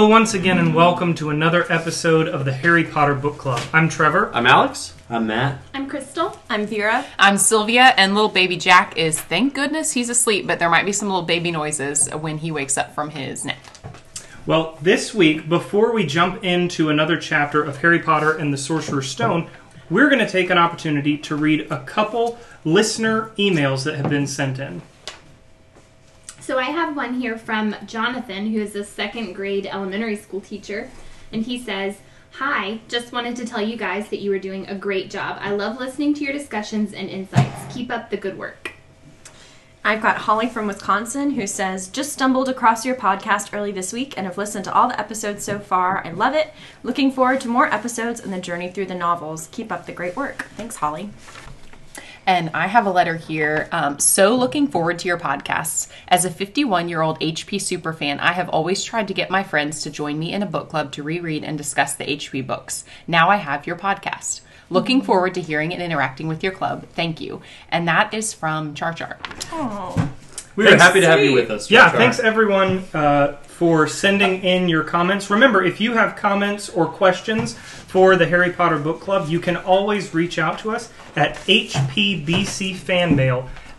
Hello, once again, and welcome to another episode of the Harry Potter Book Club. I'm Trevor. I'm Alex. I'm Matt. I'm Crystal. I'm Vera. I'm Sylvia, and little baby Jack is, thank goodness, he's asleep, but there might be some little baby noises when he wakes up from his nap. Well, this week, before we jump into another chapter of Harry Potter and the Sorcerer's Stone, we're going to take an opportunity to read a couple listener emails that have been sent in. So I have one here from Jonathan, who is a second grade elementary school teacher, and he says, Hi, just wanted to tell you guys that you are doing a great job. I love listening to your discussions and insights. Keep up the good work. I've got Holly from Wisconsin who says, Just stumbled across your podcast early this week and have listened to all the episodes so far. I love it. Looking forward to more episodes and the journey through the novels. Keep up the great work. Thanks, Holly. And I have a letter here. Um, so looking forward to your podcasts. As a 51 year old HP superfan, I have always tried to get my friends to join me in a book club to reread and discuss the HP books. Now I have your podcast. Looking forward to hearing and interacting with your club. Thank you. And that is from Char Char. Oh. We are happy to have you with us. Yeah, thanks everyone uh, for sending in your comments. Remember, if you have comments or questions for the Harry Potter Book Club, you can always reach out to us at hpbcfanmail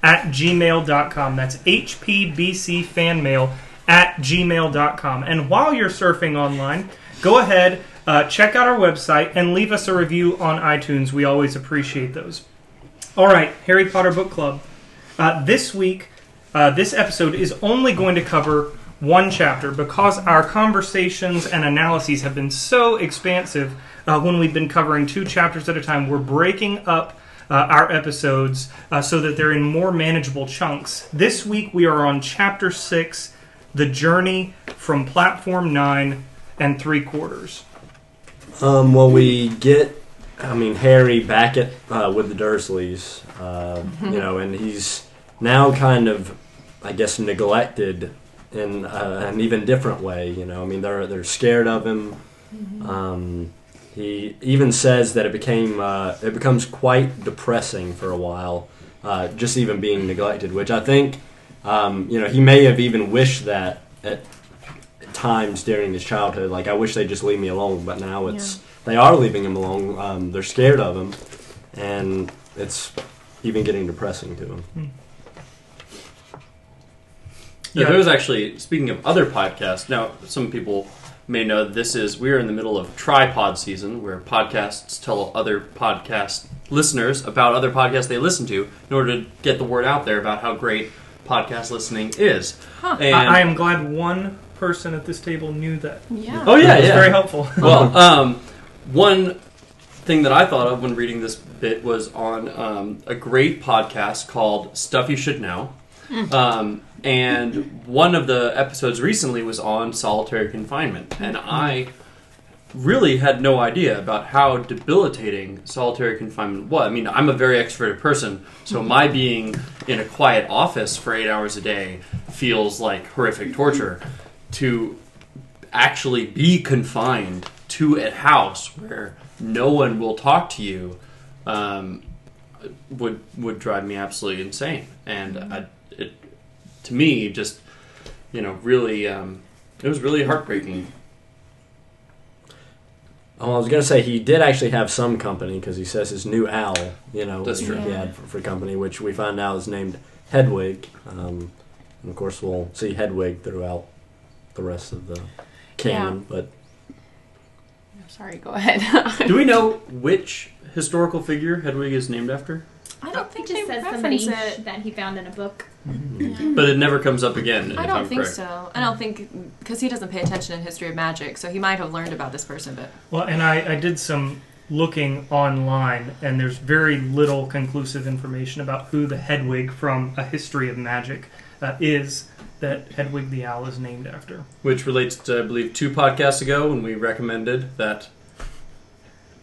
at gmail.com. That's hpbcfanmail at gmail.com. And while you're surfing online, go ahead, uh, check out our website, and leave us a review on iTunes. We always appreciate those. All right, Harry Potter Book Club. Uh, this week, uh, this episode is only going to cover one chapter because our conversations and analyses have been so expansive uh, when we've been covering two chapters at a time. We're breaking up uh, our episodes uh, so that they're in more manageable chunks. This week we are on chapter six The Journey from Platform 9 and Three Quarters. Um, well, we get, I mean, Harry back at uh, with the Dursleys, uh, you know, and he's now kind of, I guess, neglected in uh, an even different way. You know, I mean, they're they're scared of him. Um, he even says that it became uh, it becomes quite depressing for a while, uh, just even being neglected. Which I think, um, you know, he may have even wished that at times during his childhood. Like, I wish they'd just leave me alone. But now it's they are leaving him alone. Um, they're scared of him, and it's even getting depressing to him. Yeah, Yeah. there was actually speaking of other podcasts. Now, some people may know this is we are in the middle of Trypod season, where podcasts tell other podcast listeners about other podcasts they listen to in order to get the word out there about how great podcast listening is. And I, I am glad one person at this table knew that. Yeah. oh yeah, It was yeah. very helpful. well, um, one thing that I thought of when reading this bit was on um, a great podcast called Stuff You Should Know. Um, and one of the episodes recently was on solitary confinement. And I really had no idea about how debilitating solitary confinement was. I mean, I'm a very extroverted person, so my being in a quiet office for eight hours a day feels like horrific torture. To actually be confined to a house where no one will talk to you um, would would drive me absolutely insane. And I, to me, just you know, really, um, it was really heartbreaking. Oh, I was gonna say he did actually have some company because he says his new owl, you know, That's true. he had for, for company, which we find out is named Hedwig. Um, and of course, we'll see Hedwig throughout the rest of the canon. But Sorry, go ahead. Do we know which historical figure Hedwig is named after? I don't think It just they says somebody reference it. that he found in a book. But it never comes up again. I don't I'm think correct. so. I don't think because he doesn't pay attention in history of magic, so he might have learned about this person, but Well, and I, I did some looking online, and there's very little conclusive information about who the Hedwig from A History of Magic uh, is that Hedwig the Owl is named after. Which relates to, I believe, two podcasts ago when we recommended that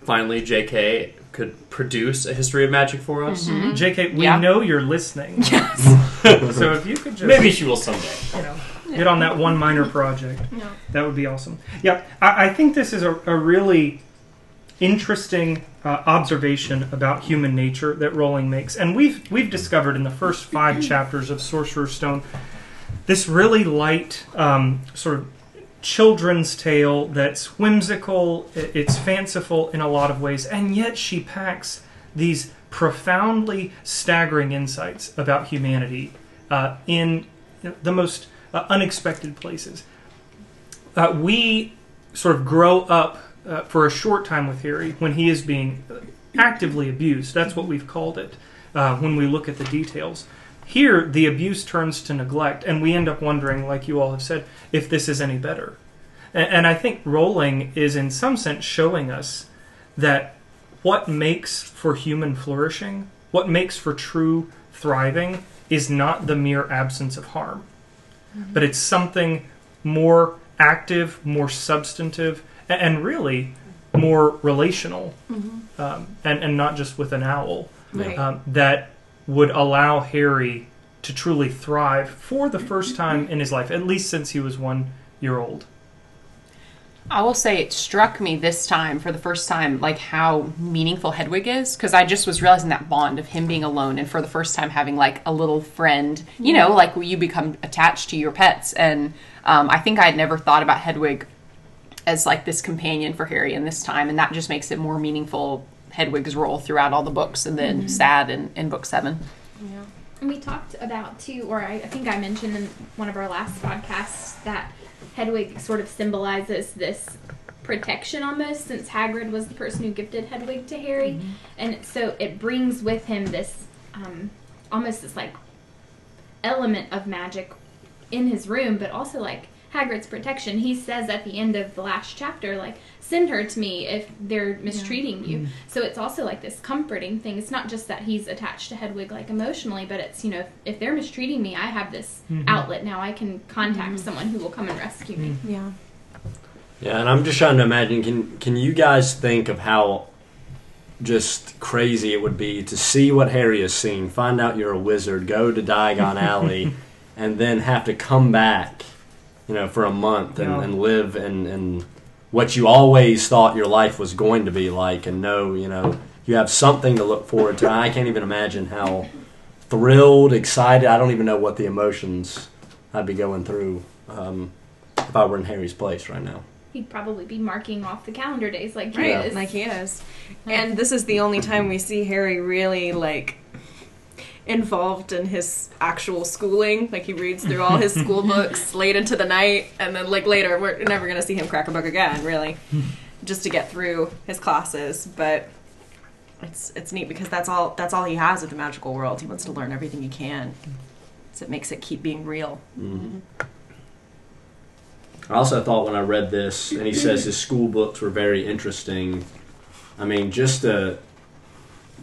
finally J.K. could produce a history of magic for us. JK, we Yeah. know you're listening. so if you could just Maybe she will someday. you know, get on that one minor project. Yeah. That would be awesome. Yeah, I, I think this is a, a really interesting uh, observation about human nature that Rowling makes, and we've we've discovered in the first five chapters of Sorcerer's Stone this really light um, sort of children's tale that's whimsical, i- it's fanciful in a lot of ways, and yet she packs these profoundly staggering insights about humanity uh, in the most uh, unexpected places. Uh, we sort of grow up uh, for a short time with Harry when he is being actively abused. That's what we've called it uh, when we look at the details. Here, the abuse turns to neglect, and we end up wondering, like you all have said, if this is any better. And, and I think Rowling is, in some sense, showing us that what makes for human flourishing, what makes for true thriving, is not the mere absence of harm, but it's something more active, more substantive, and really more relational, um, and, and not just with an owl Right. um, that would allow Harry to truly thrive for the first time in his life, at least since he was one year old. I will say it struck me this time for the first time, like how meaningful Hedwig is, because I just was realizing that bond of him being alone and for the first time having like a little friend, you know, like you become attached to your pets. And um, I think I had never thought about Hedwig as like this companion for Harry in this time, and that just makes it more meaningful. Hedwig's role throughout all the books, and then sad in, in book seven. Yeah. And we talked about too, or I, I think I mentioned in one of our last podcasts that Hedwig sort of symbolizes this protection almost, since Hagrid was the person who gifted Hedwig to Harry, and so it brings with him this um, almost this like element of magic in his room, but also like Hagrid's protection. He says at the end of the last chapter, like, send her to me if they're mistreating you. Mm. So it's also like this comforting thing. It's not just that he's attached to Hedwig like emotionally, but it's, you know, if, if they're mistreating me, I have this mm-hmm. outlet now. I can contact mm-hmm. someone who will come and rescue me. Mm. Yeah. Yeah, and I'm just trying to imagine. Can can you guys think of how just crazy it would be to see what Harry has seen, find out you're a wizard, go to Diagon Alley, and then have to come back, you know, for a month and, Yeah. and live in, in what you always thought your life was going to be like, and know, you know, you have something to look forward to. I can't even imagine how thrilled, excited. I don't even know what the emotions I'd be going through um, if I were in Harry's place right now. He'd probably be marking off the calendar days like he Right, is. like he is. And this is the only time we see Harry really like involved in his actual schooling. Like he reads through all his school books late into the night, and then like later we're never gonna see him crack a book again, really, just to get through his classes. But it's it's neat because that's all that's all he has of the magical world. He wants to learn everything he can. So it makes it keep being real. Mm-hmm. I also thought when I read this, and he says his school books were very interesting. I mean, just to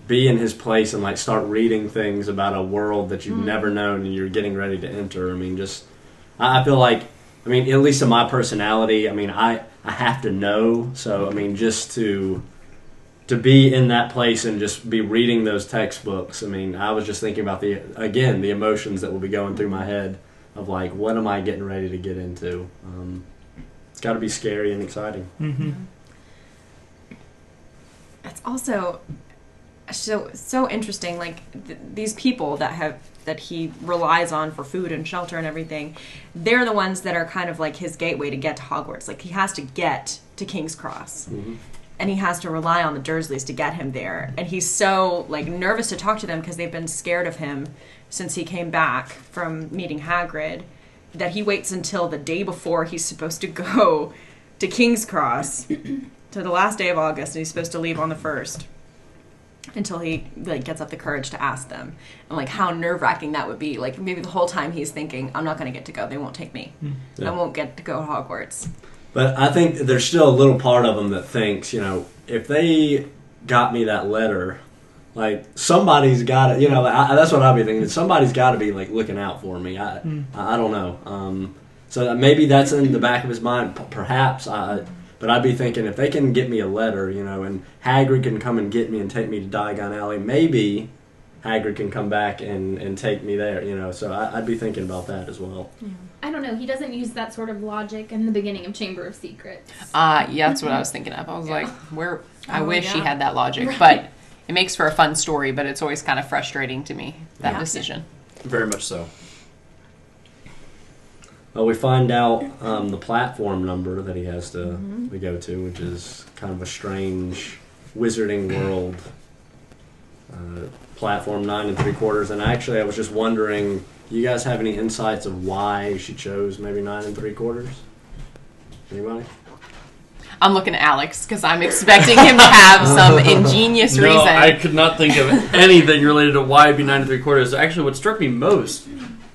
be in his place and like start reading things about a world that you've never known and you're getting ready to enter. I mean, just I I feel like, I mean, at least in my personality, I mean, I I have to know. So I mean, just to to be in that place and just be reading those textbooks. I mean, I was just thinking about the again the emotions that will be going through my head of like, what am I getting ready to get into? Um, it's got to be scary and exciting. Mm-hmm. it's also so so interesting like th- these people that have that he relies on for food and shelter and everything they're the ones that are kind of like his gateway to get to hogwarts. Like he has to get to king's cross. Mm-hmm. And he has to rely on the dursleys to get him there. And he's so like nervous to talk to them because they've been scared of him since he came back from meeting hagrid that he waits until the day before he's supposed to go to king's cross to the last day of August, and he's supposed to leave on the first. Until he like gets up the courage to ask them, and like how nerve wracking that would be. Like maybe the whole time he's thinking, "I'm not going to get to go. They won't take me. Yeah. I won't get to go to Hogwarts." But I think there's still a little part of him that thinks, you know, if they got me that letter, like somebody's got to, you know, I, that's what I'd be thinking. Somebody's got to be like looking out for me. I, I, I don't know. Um, so maybe that's in the back of his mind, perhaps. I, but I'd be thinking if they can get me a letter, you know, and Hagrid can come and get me and take me to Diagon Alley, maybe Hagrid can come back and, and take me there, you know. So I, I'd be thinking about that as well. I don't know. He doesn't use that sort of logic in the beginning of Chamber of Secrets. Uh, yeah, that's what I was thinking of. I was like, where? I Oh, wish he had that logic, but it makes for a fun story. But it's always kind of frustrating to me that Yeah. decision. Very much so. Uh, we find out um, the platform number that he has to, to go to, which is kind of a strange Wizarding World uh, platform, nine and three quarters. And actually, I was just wondering, you guys have any insights of why she chose maybe nine and three quarters? Anybody? I'm looking at Alex because I'm expecting him to have some ingenious No, reason. I could not think of anything related to why it'd be nine and three quarters. Actually, what struck me most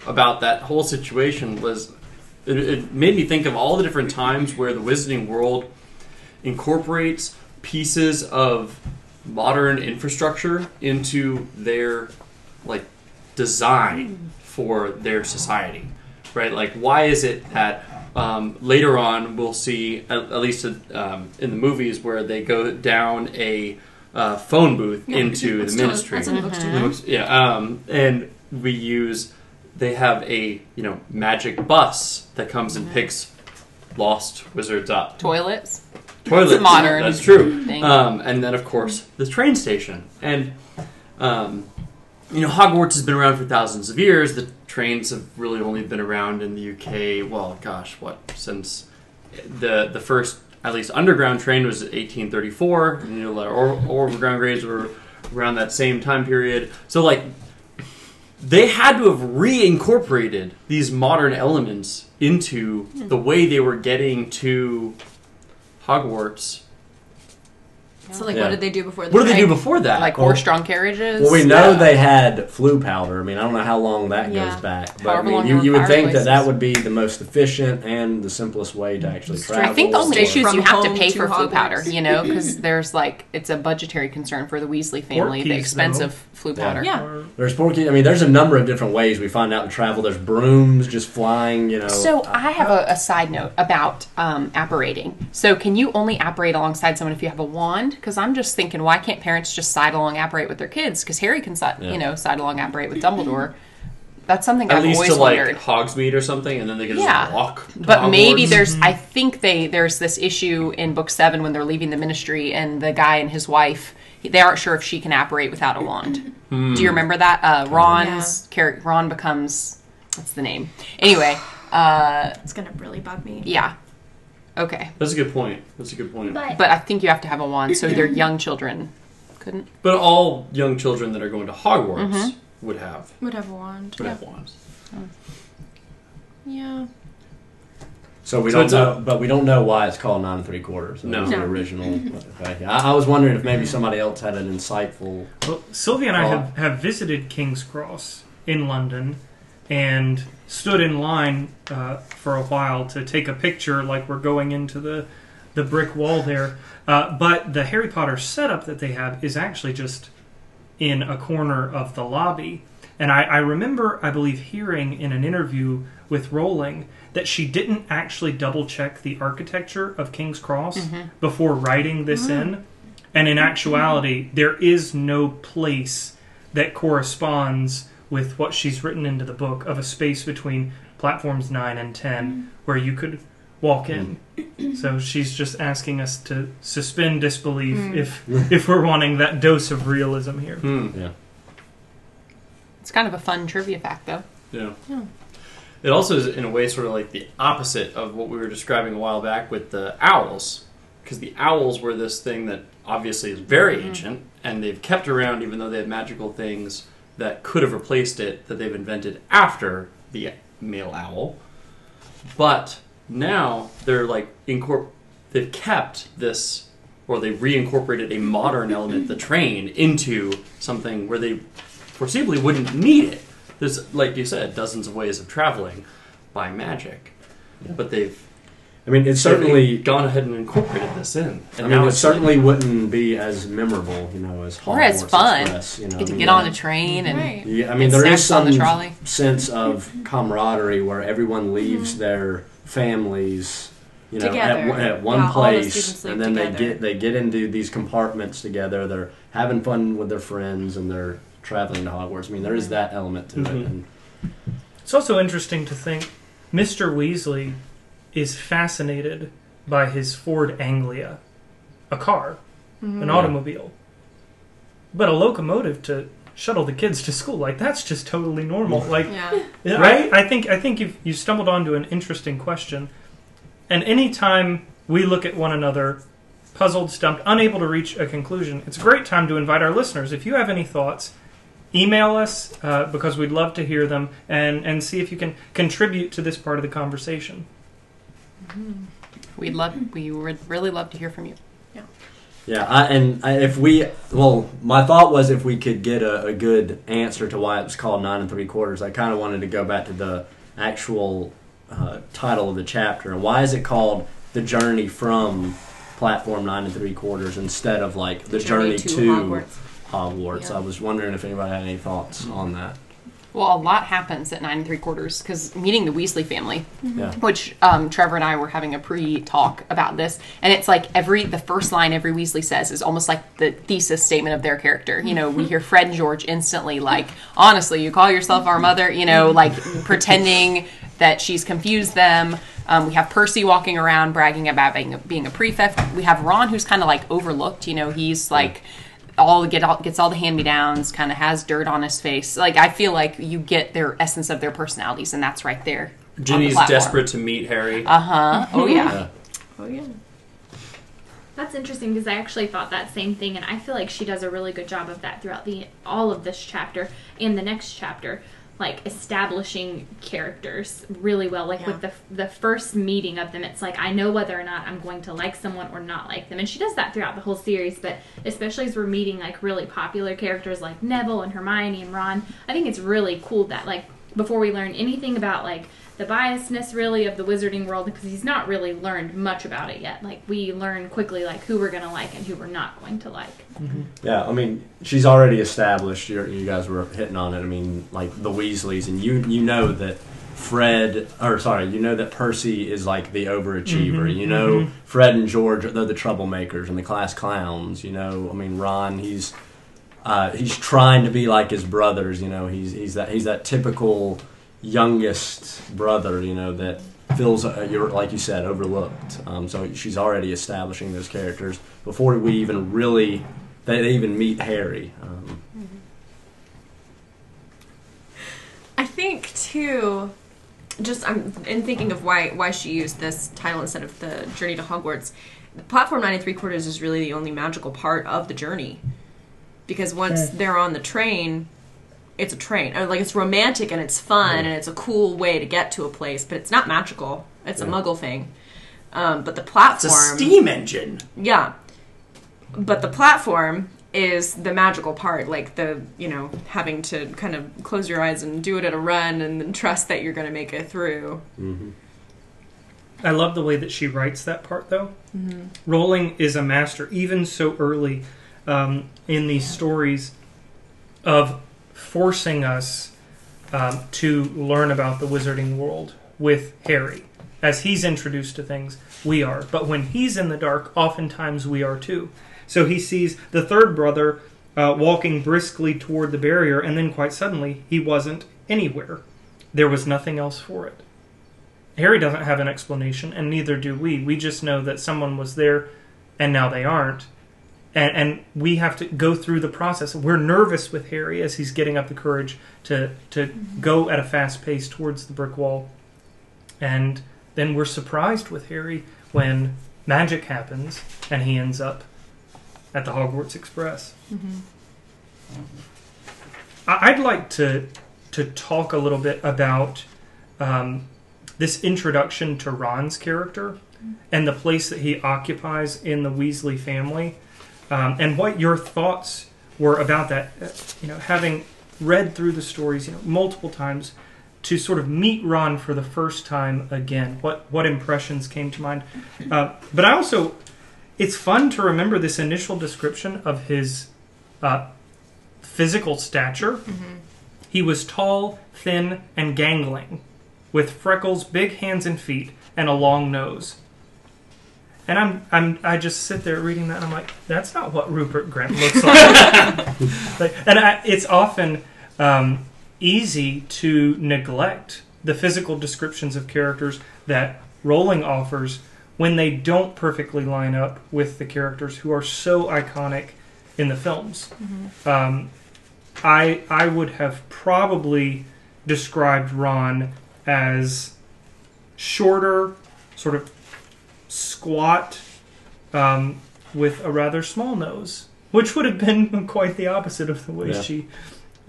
about that whole situation was it, it made me think of all the different times where the Wizarding World incorporates pieces of modern infrastructure into their like design for their society, right? Like, why is it that um, later on we'll see, at, at least um, in the movies, where they go down a uh, phone booth into the ministry? In the. Yeah, um, and we use. They have a you know magic bus that comes and picks lost wizards up. Toilets. Toilets, modern That's true. thing. Um, and then of course the train station, and um, you know Hogwarts has been around for thousands of years. The trains have really only been around in the UK. Well, gosh, what since the the first at least underground train was 1834. And, you know, or, overground grades were around that same time period. So like they had to have reincorporated these modern elements into hmm. the way they were getting to Hogwarts. So like, Yeah. what did they do before? The What did they do before that? Like horse-drawn carriages. Well, we know Yeah. they had Floo powder. I mean, I don't know how long that Yeah. goes back, but I However mean, long you, there you were would think that that fireplaces. would be the most efficient and the simplest way to actually travel. I think the only or- issue is From you have to home pay to for Floo Hogwarts. powder, you know, because there's like it's a budgetary concern for the Weasley family, the Portkeys, expense though. of Floo Yeah. powder. Yeah. Or- There's Portkey. I mean, there's a number of different ways we find out to travel. There's brooms just flying. You know. So I have a, a side note about um, apparating. So can you only apparate alongside someone if you have a wand? Because I'm just thinking, why can't parents just side along apparate with their kids? Because Harry can side, Yeah. you know, side along apparate with Dumbledore. That's something At I've least always to like wondered. Hogsmeade or something, and then they can Yeah. just walk. to But maybe Hogwarts. there's, I think they there's this issue in book seven when they're leaving the ministry and the guy and his wife they aren't sure if she can apparate without a wand. Hmm. Do you remember that? Uh, Ron's character, Ron becomes what's the name? Anyway, uh, It's gonna really bug me. yeah, okay. That's a good point. That's a good point. But, But, But I think you have to have a wand, so their young children couldn't. But all young children that are going to Hogwarts Mm-hmm. would have Would have a wand. would Yeah. have wands. yeah. So we So don't it's a- know, but we don't know why it's called nine and three quarters. That No. was the No. original. Okay. I, I was wondering if maybe somebody else had an insightful. Well, Sylvia and I have, have visited King's Cross in London and stood in line uh, for a while to take a picture, like we're going into the the brick wall there. Uh, but the Harry Potter setup that they have is actually just in a corner of the lobby. And I, I remember, I believe, hearing in an interview with Rowling that she didn't actually double check the architecture of King's Cross before writing this in. And in actuality, there is no place that corresponds with what she's written into the book of a space between platforms 9 and 10 mm. where you could walk in. Mm. So she's just asking us to suspend disbelief mm. if if we're wanting that dose of realism here. Hmm. Yeah. It's kind of a fun trivia fact, though. Yeah. It also is, in a way, sort of like the opposite of what we were describing a while back with the owls. Because the owls were this thing that obviously is very mm-hmm. ancient, and they've kept around even though they have magical things that could have replaced it that they've invented after the mail owl. But now they're like incorp- they've kept this or they reincorporated a modern element, the train, into something where they foreseeably wouldn't need it. There's, like you said, dozens of ways of traveling by magic, but they've I mean, it's certainly certainly. gone ahead and incorporated this in. And I now mean, it it's certainly wouldn't be as memorable, you know, as Or as Hogwarts fun. Express, you know, Get to I mean, get on a train and Right. Yeah, I mean, there is some the sense of camaraderie where everyone leaves their families, you know, at, Together. one- at one Yeah, all the place, and then together. they get they get into these compartments together. They're having fun with their friends, and they're traveling to Hogwarts. I mean, there is that element to Mhm. it. And It's also interesting to think Mr. Weasley is fascinated by his Ford Anglia, a car, an automobile. But a locomotive to shuttle the kids to school. Like that's just totally normal. Like Yeah. Yeah, right? I think I think you've you stumbled onto an interesting question. And anytime we look at one another, puzzled, stumped, unable to reach a conclusion, it's a great time to invite our listeners. If you have any thoughts, email us uh, because we'd love to hear them and and see if you can contribute to this part of the conversation. We'd love, we would really love to hear from you. Yeah, I, and I, if we, well, my thought was if we could get a, a good answer to why it was called nine and three quarters, I kind of wanted to go back to the actual uh, title of the chapter and why is it called the journey from platform nine and three quarters instead of like the journey, to, Hogwarts. Hogwarts? Yeah. I was wondering if anybody had any thoughts on that. Well, a lot happens at nine and three quarters because meeting the Weasley family, Yeah. which um, Trevor and I were having a pre-talk about this, and it's like every the first line every Weasley says is almost like the thesis statement of their character. You know, we hear Fred and George instantly like, honestly, you call yourself our mother, you know, like pretending that she's confused them. Um, we have Percy walking around bragging about being, a, being a prefect. We have Ron, who's kind of like overlooked. You know, he's like all get all, gets all the hand me downs, kind of has dirt on his face. Like I feel like you get their essence of their personalities, and that's right there. on the Ginny's desperate to meet Harry. Uh huh. Oh yeah. Yeah. Oh yeah. That's interesting because I actually thought that same thing, and I feel like she does a really good job of that throughout the all of this chapter and the next chapter, like establishing characters really well. Like with the the first meeting of them, it's like I know whether or not I'm going to like someone or not like them, and she does that throughout the whole series. But especially as we're meeting like really popular characters like Neville and Hermione and Ron, I think it's really cool that like before we learn anything about like the biasness really of the wizarding world because he's not really learned much about it yet. Like we learn quickly like who we're gonna like and who we're not going to like. Yeah, I mean, she's already established. you you guys were hitting on it. I mean, like the Weasleys, and you you know that Fred, or sorry, you know that Percy is like the overachiever. Mhm, you know, mhm. Fred and George, they're the troublemakers and the class clowns. You know, I mean, Ron, he's uh, he's trying to be like his brothers. You know, he's he's that he's that typical youngest brother. You know that feels uh, you're like you said overlooked. Um, so she's already establishing those characters before we even really they, they even meet Harry. Um, I think too. Just I'm in thinking of why why she used this title instead of the journey to Hogwarts. Platform nine and three quarters is really the only magical part of the journey, because once Sure. they're on the train, it's a train. Uh, Like it's romantic and it's fun and it's a cool way to get to a place, but it's not magical. It's a Muggle thing. Um, but the it's platform, a steam engine. yeah. But the platform is the magical part, like the, you know, having to kind of close your eyes and do it at a run and then trust that you're going to make it through. mhm. I love the way that she writes that part, though. Rowling is a master, even so early um, in these stories, of forcing us um, to learn about the wizarding world with Harry. As he's introduced to things, we are. But when he's in the dark, oftentimes we are too. So he sees the third brother uh, walking briskly toward the barrier, and then quite suddenly, he wasn't anywhere. There was nothing else for it. Harry doesn't have an explanation, and neither do we. We just know that someone was there, and now they aren't. And, and we have to go through the process. We're nervous with Harry as he's getting up the courage to, to go at a fast pace towards the brick wall. And then we're surprised with Harry when magic happens and he ends up at the Hogwarts Express. I- I'd like to to talk a little bit about um, this introduction to Ron's character and the place that he occupies in the Weasley family, um, and what your thoughts were about that. Uh, You know, having read through the stories, you know, multiple times, to sort of meet Ron for the first time again. What what impressions came to mind? Uh, but I also, it's fun to remember this initial description of his uh, physical stature. He was tall, thin, and gangling, with freckles, big hands and feet, and a long nose. And I'm, I'm, I just sit there reading that, and I'm like, that's not what Rupert Grint looks like. Like, and I, it's often um, easy to neglect the physical descriptions of characters that Rowling offers when they don't perfectly line up with the characters who are so iconic in the films. Um, I I would have probably described Ron as shorter, sort of squat, um, with a rather small nose, which would have been quite the opposite of the way Yeah. she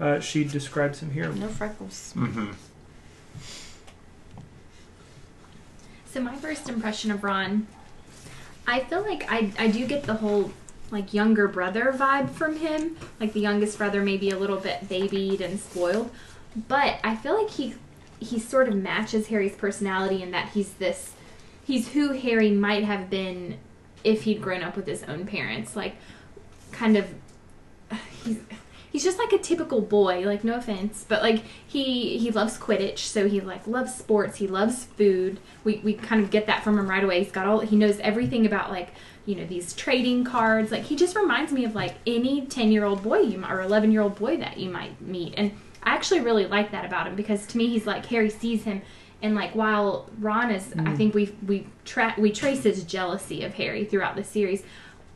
uh, she describes him here. No freckles. Mm-hmm. So my first impression of Ron, I feel like I I do get the whole like younger brother vibe from him. Like the youngest brother maybe a little bit babied and spoiled. But I feel like he he sort of matches Harry's personality in that he's this he's who Harry might have been if he'd grown up with his own parents. Like kind of he's he's just like a typical boy like no offense but like he he loves quidditch so he like loves sports he loves food we we kind of get that from him right away he's got all he knows everything about like you know these trading cards like he just reminds me of like any 10 year old boy you might or 11 year old boy that you might meet and i actually really like that about him because to me he's like harry sees him and like while ron is i mm. think we we tra- we trace his jealousy of harry throughout the series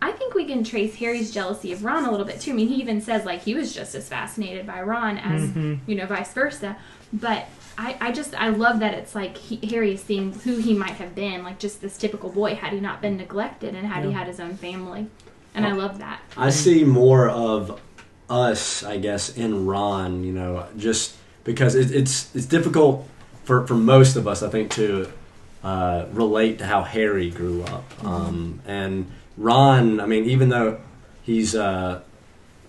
I think we can trace Harry's jealousy of Ron a little bit too. I mean, he even says like he was just as fascinated by Ron as mm-hmm. you know, vice versa. But I, I just I love that it's like he, Harry is seeing who he might have been, like just this typical boy had he not been neglected and had he had his own family. And I love that. I see more of us, I guess, in Ron. You know, just because it, it's it's difficult for for most of us, I think, to uh, relate to how Harry grew up. Um, and Ron, I mean, even though he's uh,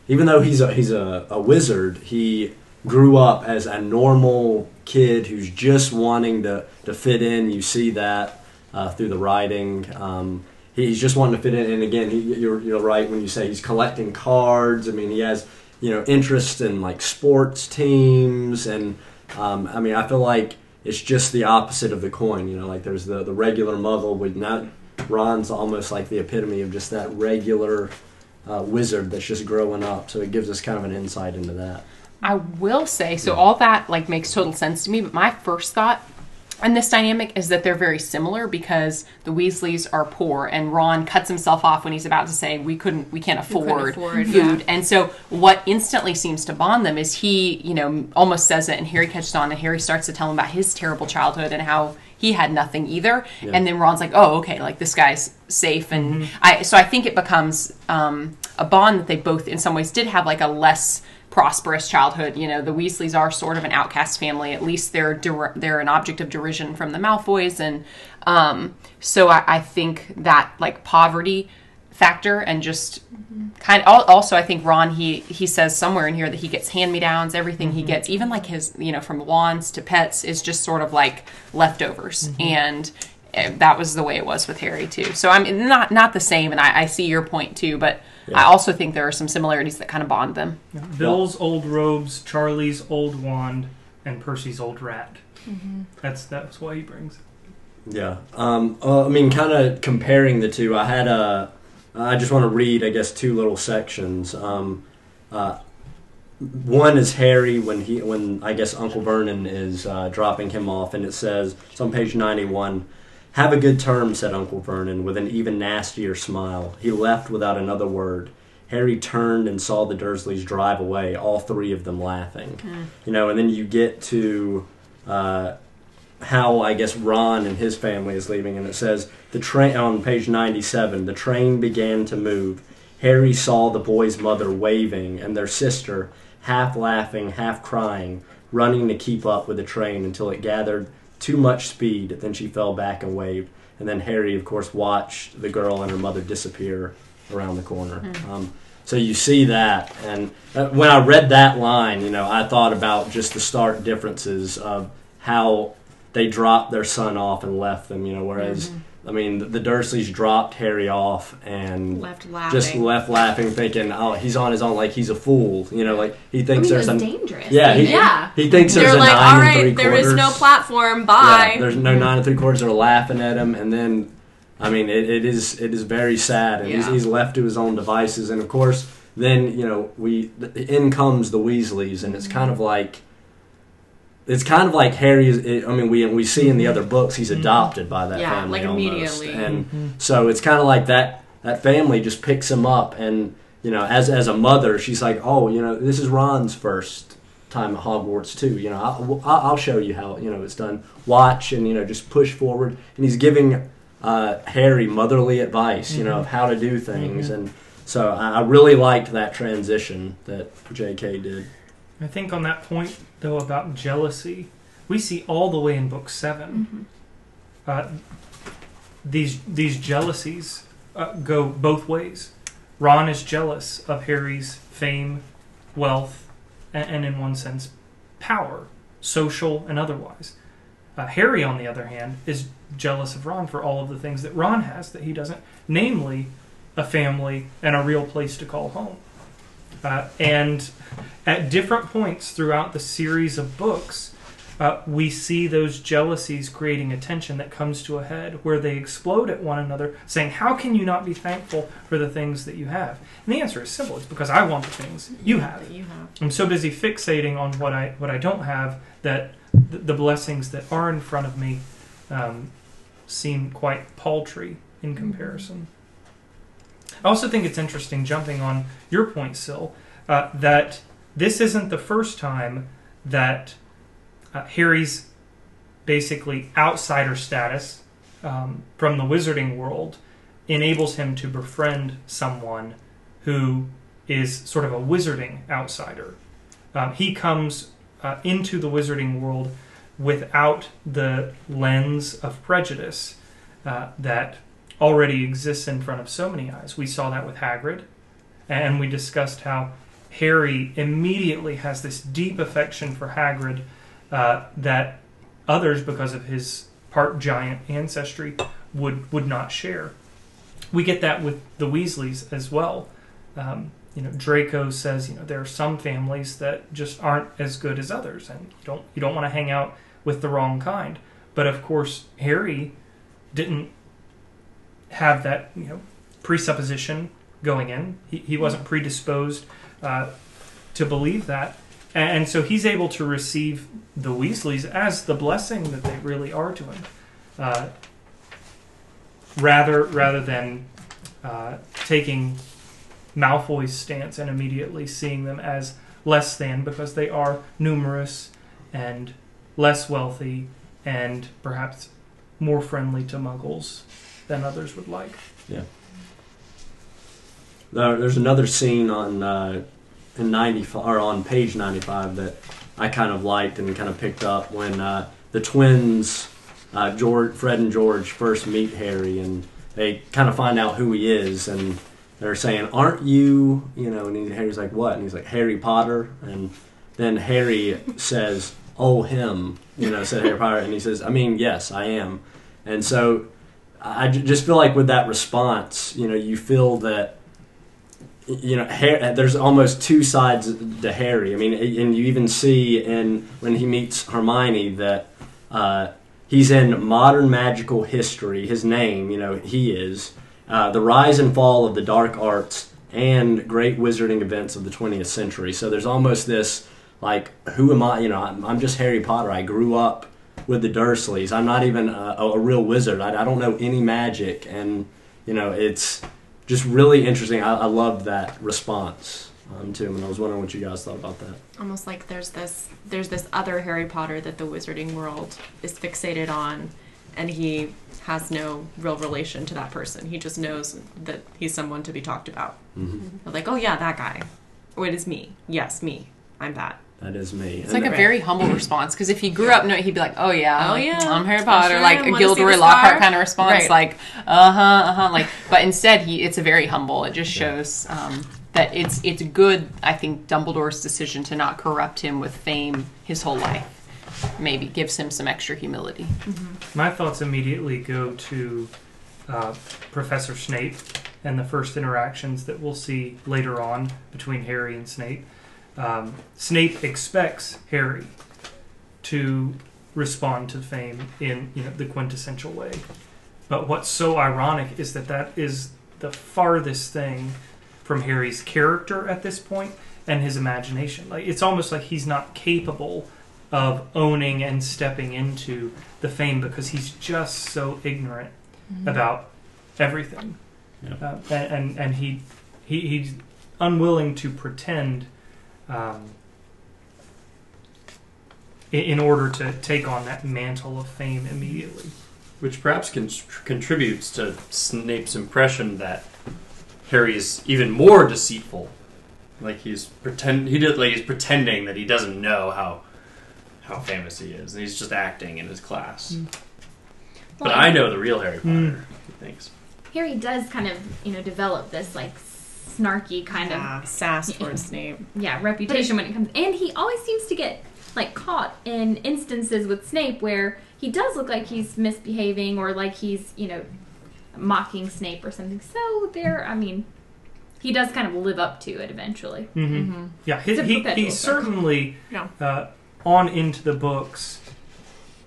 even though he's a, he's a, a wizard, he grew up as a normal kid who's just wanting to, to fit in. You see that uh, through the writing. Um, he's just wanting to fit in. And again, he, you're, you're right when you say he's collecting cards. I mean, he has you know interest in like sports teams, and um, I mean, I feel like it's just the opposite of the coin. You know, like there's the the regular Muggle with not. Ron's almost like the epitome of just that regular uh, wizard that's just growing up. So it gives us kind of an insight into that. I will say, so all that like makes total sense to me, but my first thought in this dynamic is that they're very similar because the Weasleys are poor and Ron cuts himself off when he's about to say we couldn't we can't couldn't afford, afford, food. yeah. And so what instantly seems to bond them is he, you know, almost says it and Harry catches on and Harry starts to tell him about his terrible childhood and how he had nothing either. And then Ron's like, "Oh, okay, like this guy's safe." And I so I think it becomes um, a bond that they both in some ways did have like a less prosperous childhood. You know, the Weasleys are sort of an outcast family. At least they're der- they're an object of derision from the Malfoys, and um, so I, I think that like poverty factor and just kind of also I think Ron he he says somewhere in here that he gets hand me downs. Everything he gets, even like his you know from wands to pets, is just sort of like leftovers and. eh, That was the way it was with Harry too. So I'm not not the same, and I, I see your point too. But I also think there are some similarities that kind of bond them. Bill's old robes, Charlie's old wand, and Percy's old rat. That's that's why he brings. Yeah. Um, uh, I mean, kind of comparing the two, I had a. I just want to read, I guess, two little sections. Um, uh, one is Harry when he, when I guess Uncle Vernon is uh, dropping him off, and it says it's on page ninety-one. Have a good term, said Uncle Vernon with an even nastier smile. He left without another word. Harry turned and saw the Dursleys drive away, all three of them laughing. You know, and then you get to uh, how I guess Ron and his family is leaving, and it says the train on page ninety-seven. The train began to move. Harry saw the boy's mother waving, and their sister, half laughing, half crying, running to keep up with the train until it gathered too much speed. Then she fell back and waved, and then Harry, of course, watched the girl and her mother disappear around the corner. Um, so you see that, and uh, when I read that line, you know, I thought about just the stark differences of how they dropped their son off and left them. You know, whereas I mean, the, Dursleys dropped Harry off and Left laughing. just left laughing, thinking, "Oh, he's on his own. Like he's a fool." You know, like he I thinks mean, it there's a dangerous. yeah, he, Yeah. he thinks there's They're a like, nine all and three right, there is no platform. Bye. Yeah, there's no nine and three quarters. They're laughing at him, and then, I mean, it, it is it is very sad, and he's, Yeah. he's left to his own devices. And of course, then you know, we in comes the Weasleys, and it's kind of like. It's kind of like Harry. Is, I mean, we we see in the mm-hmm. other books he's mm-hmm. adopted by that Yeah, family like almost. immediately. and mm-hmm. so it's kind of like that. That family just picks him up, and you know, as as a mother, she's like, oh, you know, this is Ron's first time at Hogwarts too. You know, I'll, I'll I'll show you how you know it's done. Watch and you know just push forward. And he's giving uh, Harry motherly advice, you know, of how to do things. And so I, I really liked that transition that J.K. did. I think on that point, though, about jealousy, we see all the way in book 7 Uh, these these jealousies uh, go both ways. Ron is jealous of Harry's fame, wealth, and, and in one sense, power, social and otherwise. Uh, Harry, on the other hand, is jealous of Ron for all of the things that Ron has that he doesn't, namely a family and a real place to call home. Uh, and at different points throughout the series of books, uh, we see those jealousies creating a tension that comes to a head where they explode at one another, saying, How can you not be thankful for the things that you have? And the answer is simple it's because I want the things you have. You have. I'm so busy fixating on what I what I don't have that th- the blessings that are in front of me um, seem quite paltry in comparison. I also think it's interesting, jumping on your point, Sil, uh, that this isn't the first time that uh, Harry's basically outsider status um, from the wizarding world enables him to befriend someone who is sort of a wizarding outsider. Um, he comes uh, into the wizarding world without the lens of prejudice uh, that already exists in front of so many eyes. We saw that with Hagrid, and we discussed how Harry immediately has this deep affection for Hagrid uh, that others, because of his part giant ancestry, would would not share. We get that with the Weasleys as well. Um, you know, Draco says, you know, there are some families that just aren't as good as others, and you don't you don't want to hang out with the wrong kind. But of course, Harry didn't have that you know presupposition going in. He, he wasn't predisposed uh, to believe that, and, and so he's able to receive the Weasleys as the blessing that they really are to him, uh, rather rather than uh, taking Malfoy's stance and immediately seeing them as less than because they are numerous and less wealthy and perhaps more friendly to Muggles than others would like. There- There's another scene on uh, in 95 or on page 95 that I kind of liked and kind of picked up when uh, the twins, uh, George, Fred and George, first meet Harry and they kind of find out who he is and they're saying, "Aren't you?" You know, and Harry's like, "What?" And he's like, "Harry Potter." And then Harry says, "Oh, him." You know, said Harry Potter, and he says, "I mean, yes, I am." And so I just feel like with that response, you know, you feel that you know, Har- there's almost two sides to Harry. I mean, and you even see in when he meets Hermione that uh, he's in modern magical history. His name, you know, he is uh, the rise and fall of the dark arts and great wizarding events of the 20th century. So there's almost this like, who am I? You know, I'm, I'm just Harry Potter. I grew up with the Dursleys. I'm not even a, a real wizard. I, I don't know any magic, and you know, it's just really interesting. I, I loved that response um, to him, and I was wondering what you guys thought about that. almost like there's this there's this other Harry Potter that the wizarding world is fixated on and he has no real relation to that person. He just knows that he's someone to be talked about. Mm-hmm. Like, oh yeah, that guy. Oh, it is me. Yes, me. I'm that. That is me. It's like a very humble response because if he grew up, no, he'd be like, "Oh yeah, Oh, yeah. I'm Harry Potter," sure like am. a Gilderoy Lockhart kind of response, Right. like, "Uh huh, uh huh." Like, but instead, he it's a very humble. It just shows um, that it's it's good. I think Dumbledore's decision to not corrupt him with fame his whole life maybe gives him some extra humility. My thoughts immediately go to uh, Professor Snape and the first interactions that we'll see later on between Harry and Snape. Um, Snape expects Harry to respond to fame in you know the quintessential way, but what's so ironic is that that is the farthest thing from Harry's character at this point and his imagination. Like it's almost like he's not capable of owning and stepping into the fame because he's just so ignorant about everything. Yeah. Uh, and, and and he he he unwilling to pretend um, in, in order to take on that mantle of fame immediately. Which perhaps con- contributes to Snape's impression that Harry is even more deceitful. Like he's pretend he did like he's pretending that he doesn't know how how famous he is, and he's just acting in his class. But Well, I know the real Harry Potter. Mm. He thinks. Harry does kind of, you know, develop this like snarky kind of Ah, sass towards Snape. yeah reputation when it comes and he always seems to get like caught in instances with snape where he does look like he's misbehaving or like he's you know mocking snape or something so there i mean he does kind of live up to it eventually Mm-hmm. Yeah, he, It's a he, he cycle. certainly, Yeah. uh, on into the books,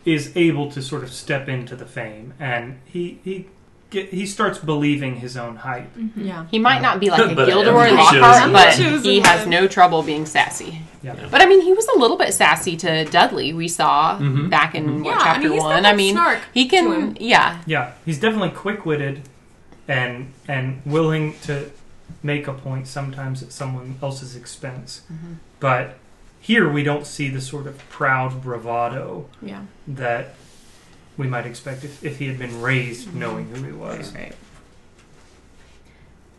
is able to sort of step into the fame, and he he get, he starts believing his own hype. Yeah. He might not be like a But Gilderoy he Lockhart, shows but it. he has no trouble being sassy. Yeah. But I mean, he was a little bit sassy to Dudley. We saw Mhm. back in what, Yeah, I chapter mean, one. I mean, snark he can. Yeah, Yeah, he's definitely quick-witted, and and willing to make a point sometimes at someone else's expense. Mm-hmm. But here we don't see the sort of proud bravado Yeah. that we might expect if, if he had been raised knowing who he was. Right.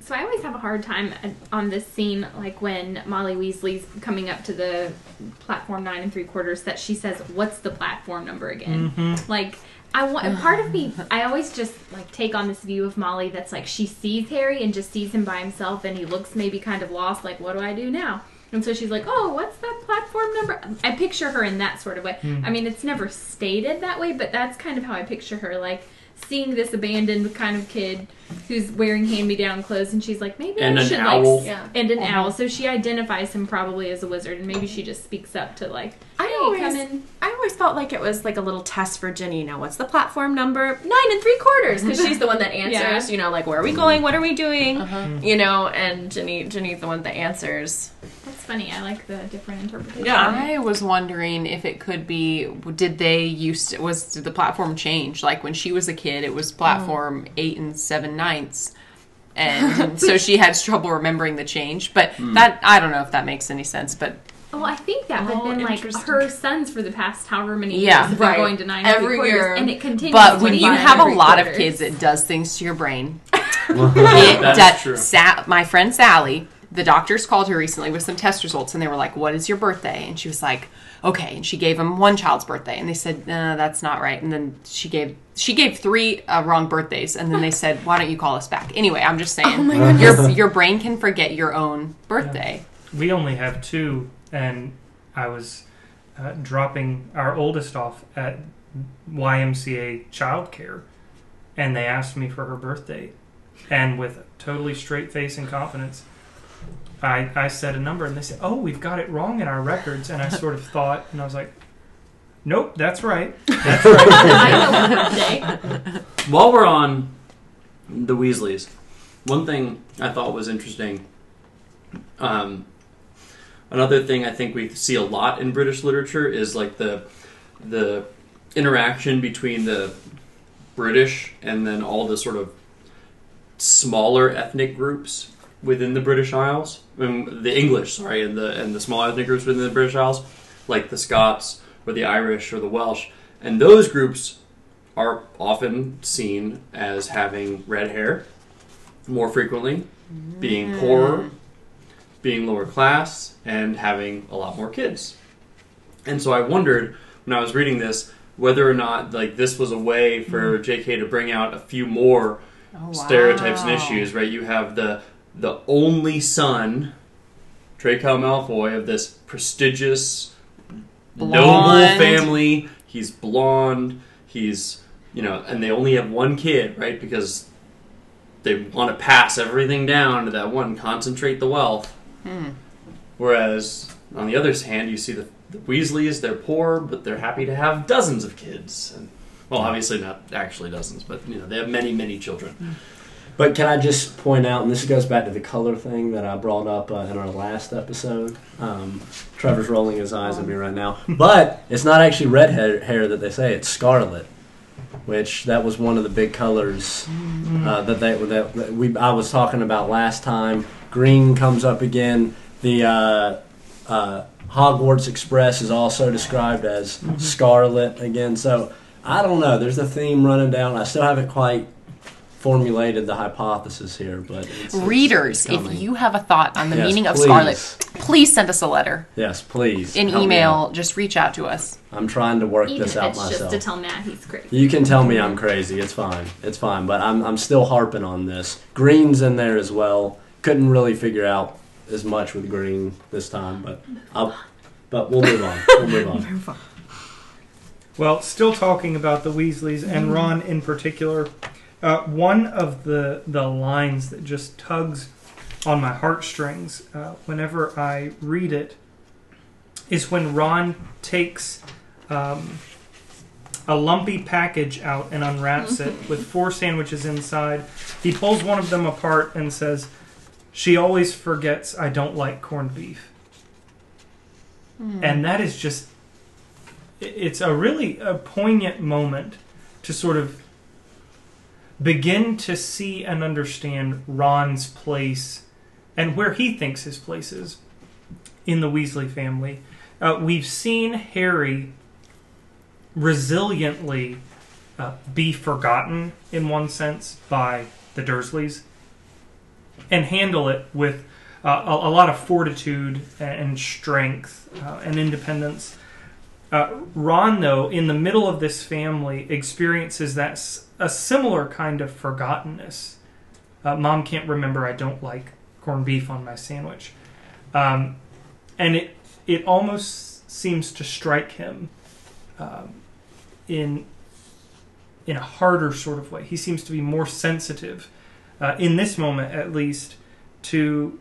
so i always have a hard time on this scene like when molly weasley's coming up to the platform nine and three quarters that she says what's the platform number again Mm-hmm. Like I want part of me I always just like take on this view of Molly that's like she sees Harry and just sees him by himself and he looks maybe kind of lost like what do I do now? And so she's like, "Oh, what's that platform number?" I picture her in that sort of way. Hmm. I mean, it's never stated that way, but that's kind of how I picture her like seeing this abandoned kind of kid who's wearing hand-me-down clothes and she's like, "Maybe And I an should owl. like Yeah. and an owl." So she identifies him probably as a wizard and maybe she just speaks up to like, I "Hey, always- come in." I always felt like it was like a little test for Ginny. You know, what's the platform number? Nine and three quarters, because she's the one that answers. Yeah. You know, like where are we going? What are we doing? Uh-huh. You know, and Ginny, Ginny's the one that answers. That's funny. I like the different interpretation. Yeah. I was wondering if it could be. Did they used to, was did the platform change? Like when she was a kid, it was platform eight and seven ninths, and so she has trouble remembering the change. But hmm. that I don't know if that makes any sense. But Oh, I think that, but Oh, then like her sons for the past however many years Yeah. have been going to nine Every every quarters, year. and it continues. but when you have a every lot of kids, it does things to your brain. That it is does. true. Sa- my friend Sally, the doctors called her recently with some test results, and they were like, "What is your birthday?" And she was like, "Okay." And she gave him one child's birthday, and they said, "No, that's not right." And then she gave she gave three uh, wrong birthdays, and then they said, "Why don't you call us back?" Anyway, I'm just saying, your your brain can forget your own birthday. We only have two, and I was uh, dropping our oldest off at YMCA childcare, and they asked me for her birthday, and with totally straight face and confidence, I I said a number, and they said, "Oh, we've got it wrong in our records," and I sort of thought, and I was like, "Nope, that's right." That's right. I know her birthday. While we're on the Weasleys, one thing I thought was interesting. Um, another thing I think we see a lot in British literature is like the the interaction between the British and then all the sort of smaller ethnic groups within the British Isles, um, the English, sorry, and the and the small ethnic groups within the British Isles, like the Scots or the Irish or the Welsh, and those groups are often seen as having red hair more frequently, being poorer, being lower class, and having a lot more kids. And so I wondered when I was reading this whether or not like this was a way for J.K. to bring out a few more Oh, stereotypes and issues, right? You have the the only son, Draco Malfoy, of this prestigious, noble family. He's blonde. He's you know, and they only have one kid, right? Because they want to pass everything down to that one, concentrate the wealth. Hmm. Whereas on the other hand, you see the, the Weasleys. They're poor, but they're happy to have dozens of kids. And well, obviously not actually dozens, but you know they have many, many children. But can I just point out, and this goes back to the color thing that I brought up uh, in our last episode. Um, Trevor's rolling his eyes at me right now, but it's not actually red hair, hair that they say; it's scarlet, which that was one of the big colors uh, that they that, that we I was talking about last time green comes up again. The uh, uh, Hogwarts Express is also described as scarlet again. So I don't know. There's a theme running down. I still haven't quite formulated the hypothesis here, but it's, it's- Readers, it's if you have a thought on the Yes, meaning of please. scarlet, please send us a letter, yes, please an help email. Just reach out to us. I'm trying to work Even this if out it's myself. just to tell Matt he's crazy. You can tell me I'm crazy. It's fine. It's fine. But I'm, I'm still harping on this. Green's in there as well. Couldn't really figure out as much with green this time, but I'll, but we'll move on. We'll move on. Well, still talking about the Weasleys and Ron in particular, uh, one of the the lines that just tugs on my heartstrings uh, whenever I read it is when Ron takes um, a lumpy package out and unwraps it with four sandwiches inside. He pulls one of them apart and says, "She always forgets I don't like corned beef," and that is just it's a really a poignant moment to sort of begin to see and understand Ron's place and where he thinks his place is in the Weasley family. Uh, we've seen Harry resiliently uh, be forgotten in one sense by the Dursleys and handle it with uh, a, a lot of fortitude and strength uh, and independence. Uh, Ron, though, in the middle of this family, experiences that a similar kind of forgottenness. Uh, Mom can't remember I don't like corned beef on my sandwich, um, and it it almost seems to strike him um, in in a harder sort of way. He seems to be more sensitive uh, in this moment, at least, to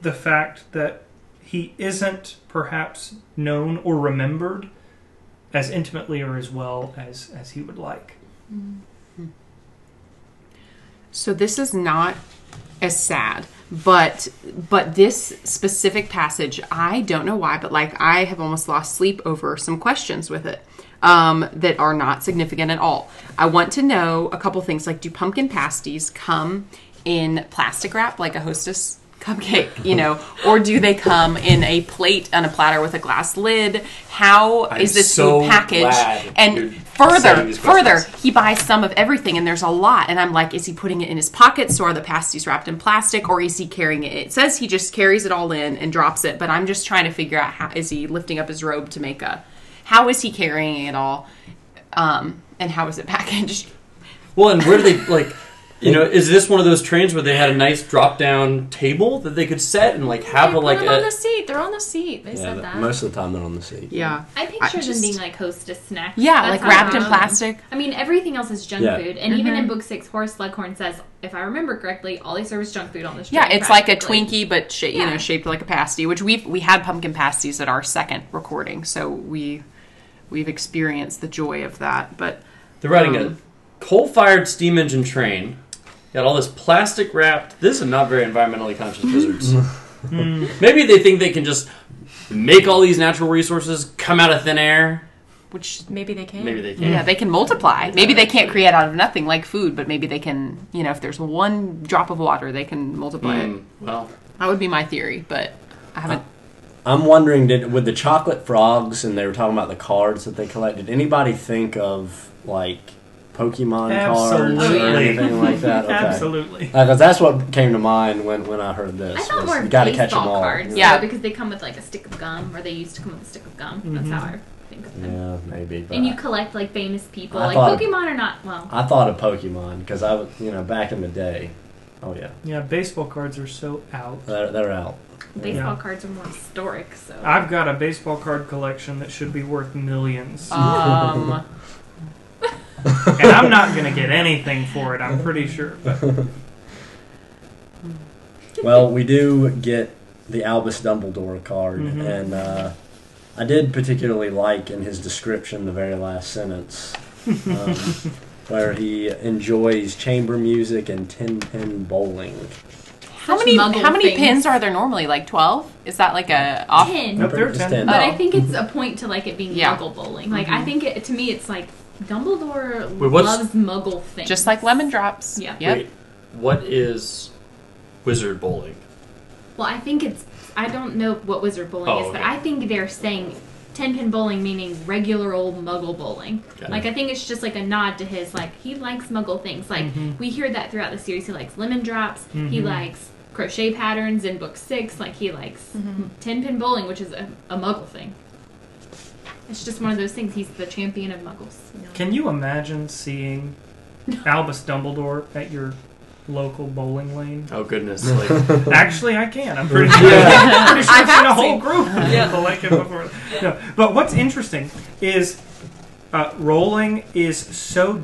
the fact that he isn't perhaps known or remembered as intimately or as well as as he would like. So this is not as sad, but but this specific passage, I don't know why, but like I have almost lost sleep over some questions with it um, that are not significant at all. I want to know a couple things, like do pumpkin pasties come in plastic wrap like a Hostess cupcake, you know, or do they come in a plate on a platter with a glass lid? How I'm is this so food packaged? And further, further, he buys some of everything and there's a lot and i'm like is he putting it in his pockets so are the pasties wrapped in plastic or is he carrying it it says he just carries it all in and drops it but i'm just trying to figure out how is he lifting up his robe to make a how is he carrying it all um, and how is it packaged Well, and where do they like? You know, is this one of those trains where they had a nice drop-down table that they could set and like have They a put like them on a? the seat. They're on the seat. They Yeah, said that. most of the time they're on the seat. yeah I picture just- them being like hostess snacks. yeah That's like how wrapped in imagine. plastic I mean, everything else is junk Yeah. food, and even in book six, Horace Slughorn says, if I remember correctly, all they serve is junk food on this. yeah train, it's like a practically. twinkie but sh- you Yeah. know shaped like a pasty which we've we had pumpkin pasties at our second recording so we we've experienced the joy of that but They're riding Um, a coal-fired steam engine train. Got all this plastic wrapped. This is not very environmentally conscious wizards. Hmm. Maybe they think they can just make all these natural resources come out of thin air. which Maybe they can. Maybe they can. Yeah, they can multiply. Maybe they can't create out of nothing like food, but maybe they can, you know, if there's one drop of water, they can multiply it. Hmm, well, That would be my theory, but I haven't. I'm wondering, did with the chocolate frogs and they were talking about the cards that they collected, anybody think of like Pokemon cards or Absolutely. anything like that? Okay. Absolutely. Because that's what came to mind when, when I heard this. I thought was more you got to catch them baseball all. cards, Yeah. though, because they come with like a stick of gum, or they used to come with a stick of gum. That's Mhm. how I think of them. Yeah, maybe. But And you collect like famous people, I like thought- Pokemon or not well. I thought of Pokemon because I was, you know, back in the day. Oh yeah, Yeah, baseball cards are so out. they're, they're out. Baseball Yeah. cards are more historic, so I've got a baseball card collection that should be worth millions. Um, and I'm not going to get anything for it, I'm pretty sure. But well, we do get the Albus Dumbledore card, Mhm. and uh, I did particularly like in his description the very last sentence, um, where he enjoys chamber music and ten pin bowling. how Such many how many things. pins are there normally? Like twelve? Is that like a off? ten. Nope, there are 10. ten. But Oh. I think it's a point to like it being Yeah. Muggle bowling. Like I think it, to me, it's like Dumbledore Wait, what's- loves Muggle things, Just like lemon drops. Yeah. Yep. wait, what is wizard bowling? Well, I think it's. I don't know what wizard bowling Oh, is, but okay. I think they're saying ten pin bowling meaning regular old Muggle bowling. Got Like I think it's just like a nod to his like he likes Muggle things. Like mm-hmm. we hear that throughout the series. He likes lemon drops. He mm-hmm. likes crochet patterns in book six. Like he likes mm-hmm. ten pin bowling, which is a, a Muggle thing. It's just one of those things. He's the champion of Muggles. you know? Can you imagine seeing Albus Dumbledore at your local bowling lane? Oh goodness! Like, Actually, I can. I'm pretty sure. I'm pretty sure I've seen a whole group of people like him before. No. But what's interesting is uh, Rowling is so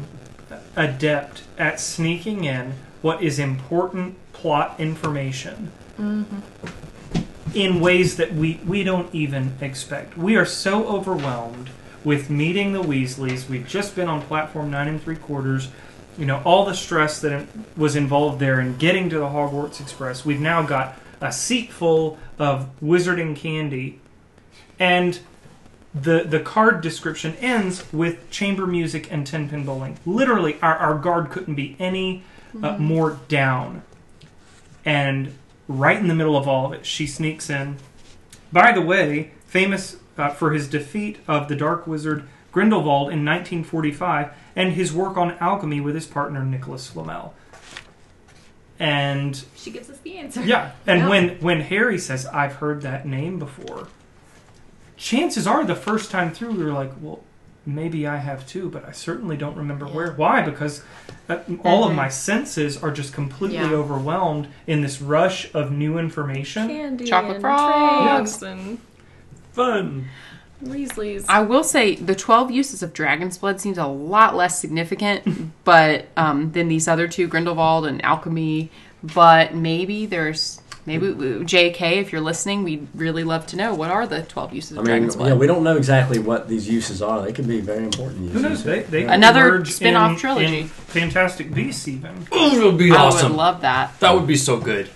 adept at sneaking in what is important plot information in ways that we, we don't even expect. We are so overwhelmed with meeting the Weasleys. We've just been on platform nine and three quarters. You know, all the stress that was involved there in getting to the Hogwarts Express. We've now got a seat full of wizarding candy. And the the card description ends with chamber music and ten pin bowling. Literally, our, our guard couldn't be any uh, more down. And right in the middle of all of it, she sneaks in. By the way, famous uh, for his defeat of the Dark Wizard Grindelwald in 1945 and his work on alchemy with his partner Nicholas Flamel. And She gives us the answer. yeah, and Yeah. when when Harry says, "I've heard that name before," chances are the first time through we were like, "Well, maybe I have too," but I certainly don't remember where. Why? Because uh, all of my senses are just completely Yeah. overwhelmed in this rush of new information. Candy Chocolate and frogs. treats and fun. Weasleys. I will say the 12 uses of dragon's blood seems a lot less significant, but um, than these other two, Grindelwald and alchemy. But maybe there's maybe J.K. If you're listening, we'd really love to know what are the 12 uses of I mean, dragon's blood. yeah, we don't know exactly what these uses are. They could be very important uses. Who knows? They, they could Another emerge spin-off in- trilogy. in Fantastic Beasts, even. It would be I awesome. would love that. that would be so good.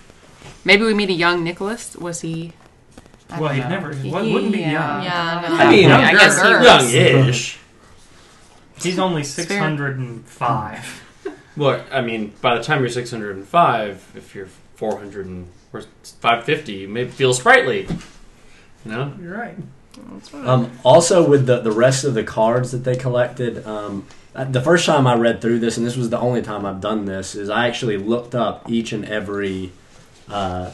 Maybe we meet a young Nicholas. Was he? I Well, don't he'd know. never- he wouldn't be young. Uh, yeah, no. I mean, I guess he was. young-ish. He's only fair. 605. Well, I mean, by the time you're 605, if you're 400 and or 550, you may feel sprightly. You know? You're right. Um, also, with the, the rest of the cards that they collected, um, uh, the first time I read through this, and this was the only time I've done this, is I actually looked up each and every uh,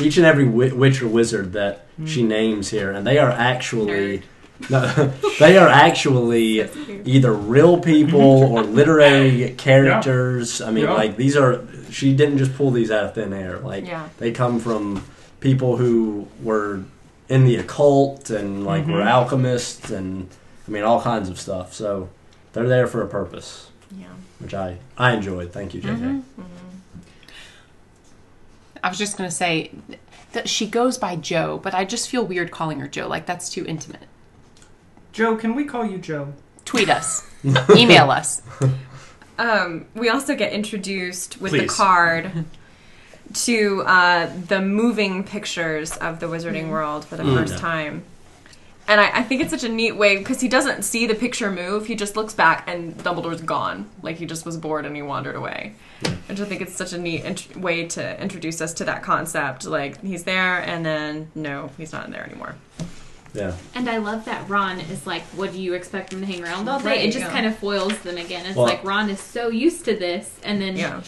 each and every wi- witch or wizard that she names here, and they are actually no, they are actually either real people or literary characters. I mean, Yeah. like these are she didn't just pull these out of thin air. Like Yeah. they come from people who were in the occult and like were Mhm. alchemists and I mean all kinds of stuff. So they're there for a purpose, Yeah. which I I enjoyed. Thank you, JJ. Mhm. I was just gonna say that she goes by Joe, but I just feel weird calling her Joe. Like that's too intimate. Joe, can we call you Joe? Tweet us, email us. Um, we also get introduced with the card to uh, the moving pictures of the Wizarding World for the Mm. first Yeah. time. And I, I think it's such a neat way because he doesn't see the picture move. He just looks back and Dumbledore's gone. Like he just was bored and he wandered away. And I think it's such a neat int- way to introduce us to that concept. Like he's there and then no, he's not in there anymore. Yeah. And I love that Ron is like, what do you expect him to hang around all day? Right, it just yeah. kind of foils them again. It's Well- like Ron is so used to this, and then Yeah.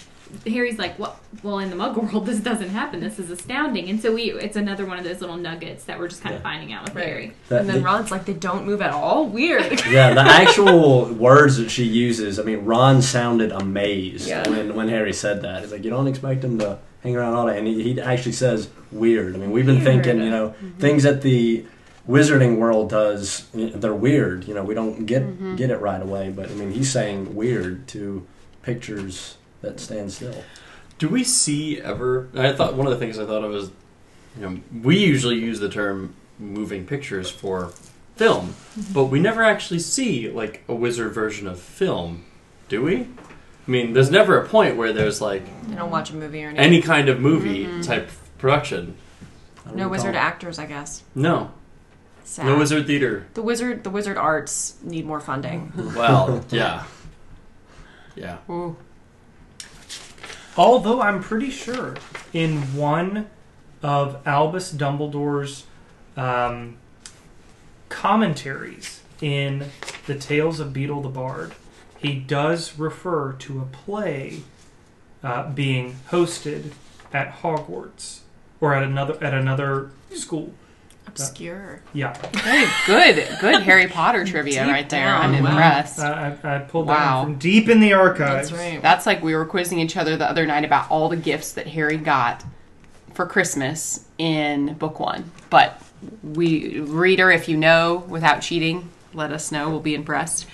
Harry's like, "What? Well, in the Muggle world, this doesn't happen. This is astounding." And so we, it's another one of those little nuggets that we're just kind of finding out with Right. Harry. That- and then the- Ron's like, they don't move at all? Weird. yeah, the actual words that she uses. I mean, Ron sounded amazed Yeah. when when Harry said that. He's like, you don't expect him to hang around all day, and he, he actually says weird. I mean, we've been Weird. thinking, you know, mm-hmm. things that the Wizarding world does, they're weird. You know, we don't get mm-hmm. get it right away. But I mean, he's saying weird to pictures that stand still. Do we see ever? I thought one of the things I thought of was, you know, we usually use the term moving pictures for film, mm-hmm. but we never actually see like a wizard version of film, do we? I mean, there's never a point where there's like they don't watch a movie or anything. any kind of movie mm-hmm. type production. No recall. wizard actors, I guess. No, Sad. no wizard theater. The wizard, the wizard arts need more funding. Well, yeah, yeah. Ooh. Although I'm pretty sure in one of Albus Dumbledore's um, commentaries in the Tales of Beetle the Bard, he does refer to a play uh, being hosted at Hogwarts or at another at another school. Obscure. Yeah, Very good, good Harry Potter trivia Deep right there. down. I'm Wow. impressed. I, I, I pulled that Wow. one from deep in the archives. That's right. That's like we were quizzing each other the other night about all the gifts that Harry got for Christmas in book one. But we, reader, if you know without cheating, let us know. We'll be impressed.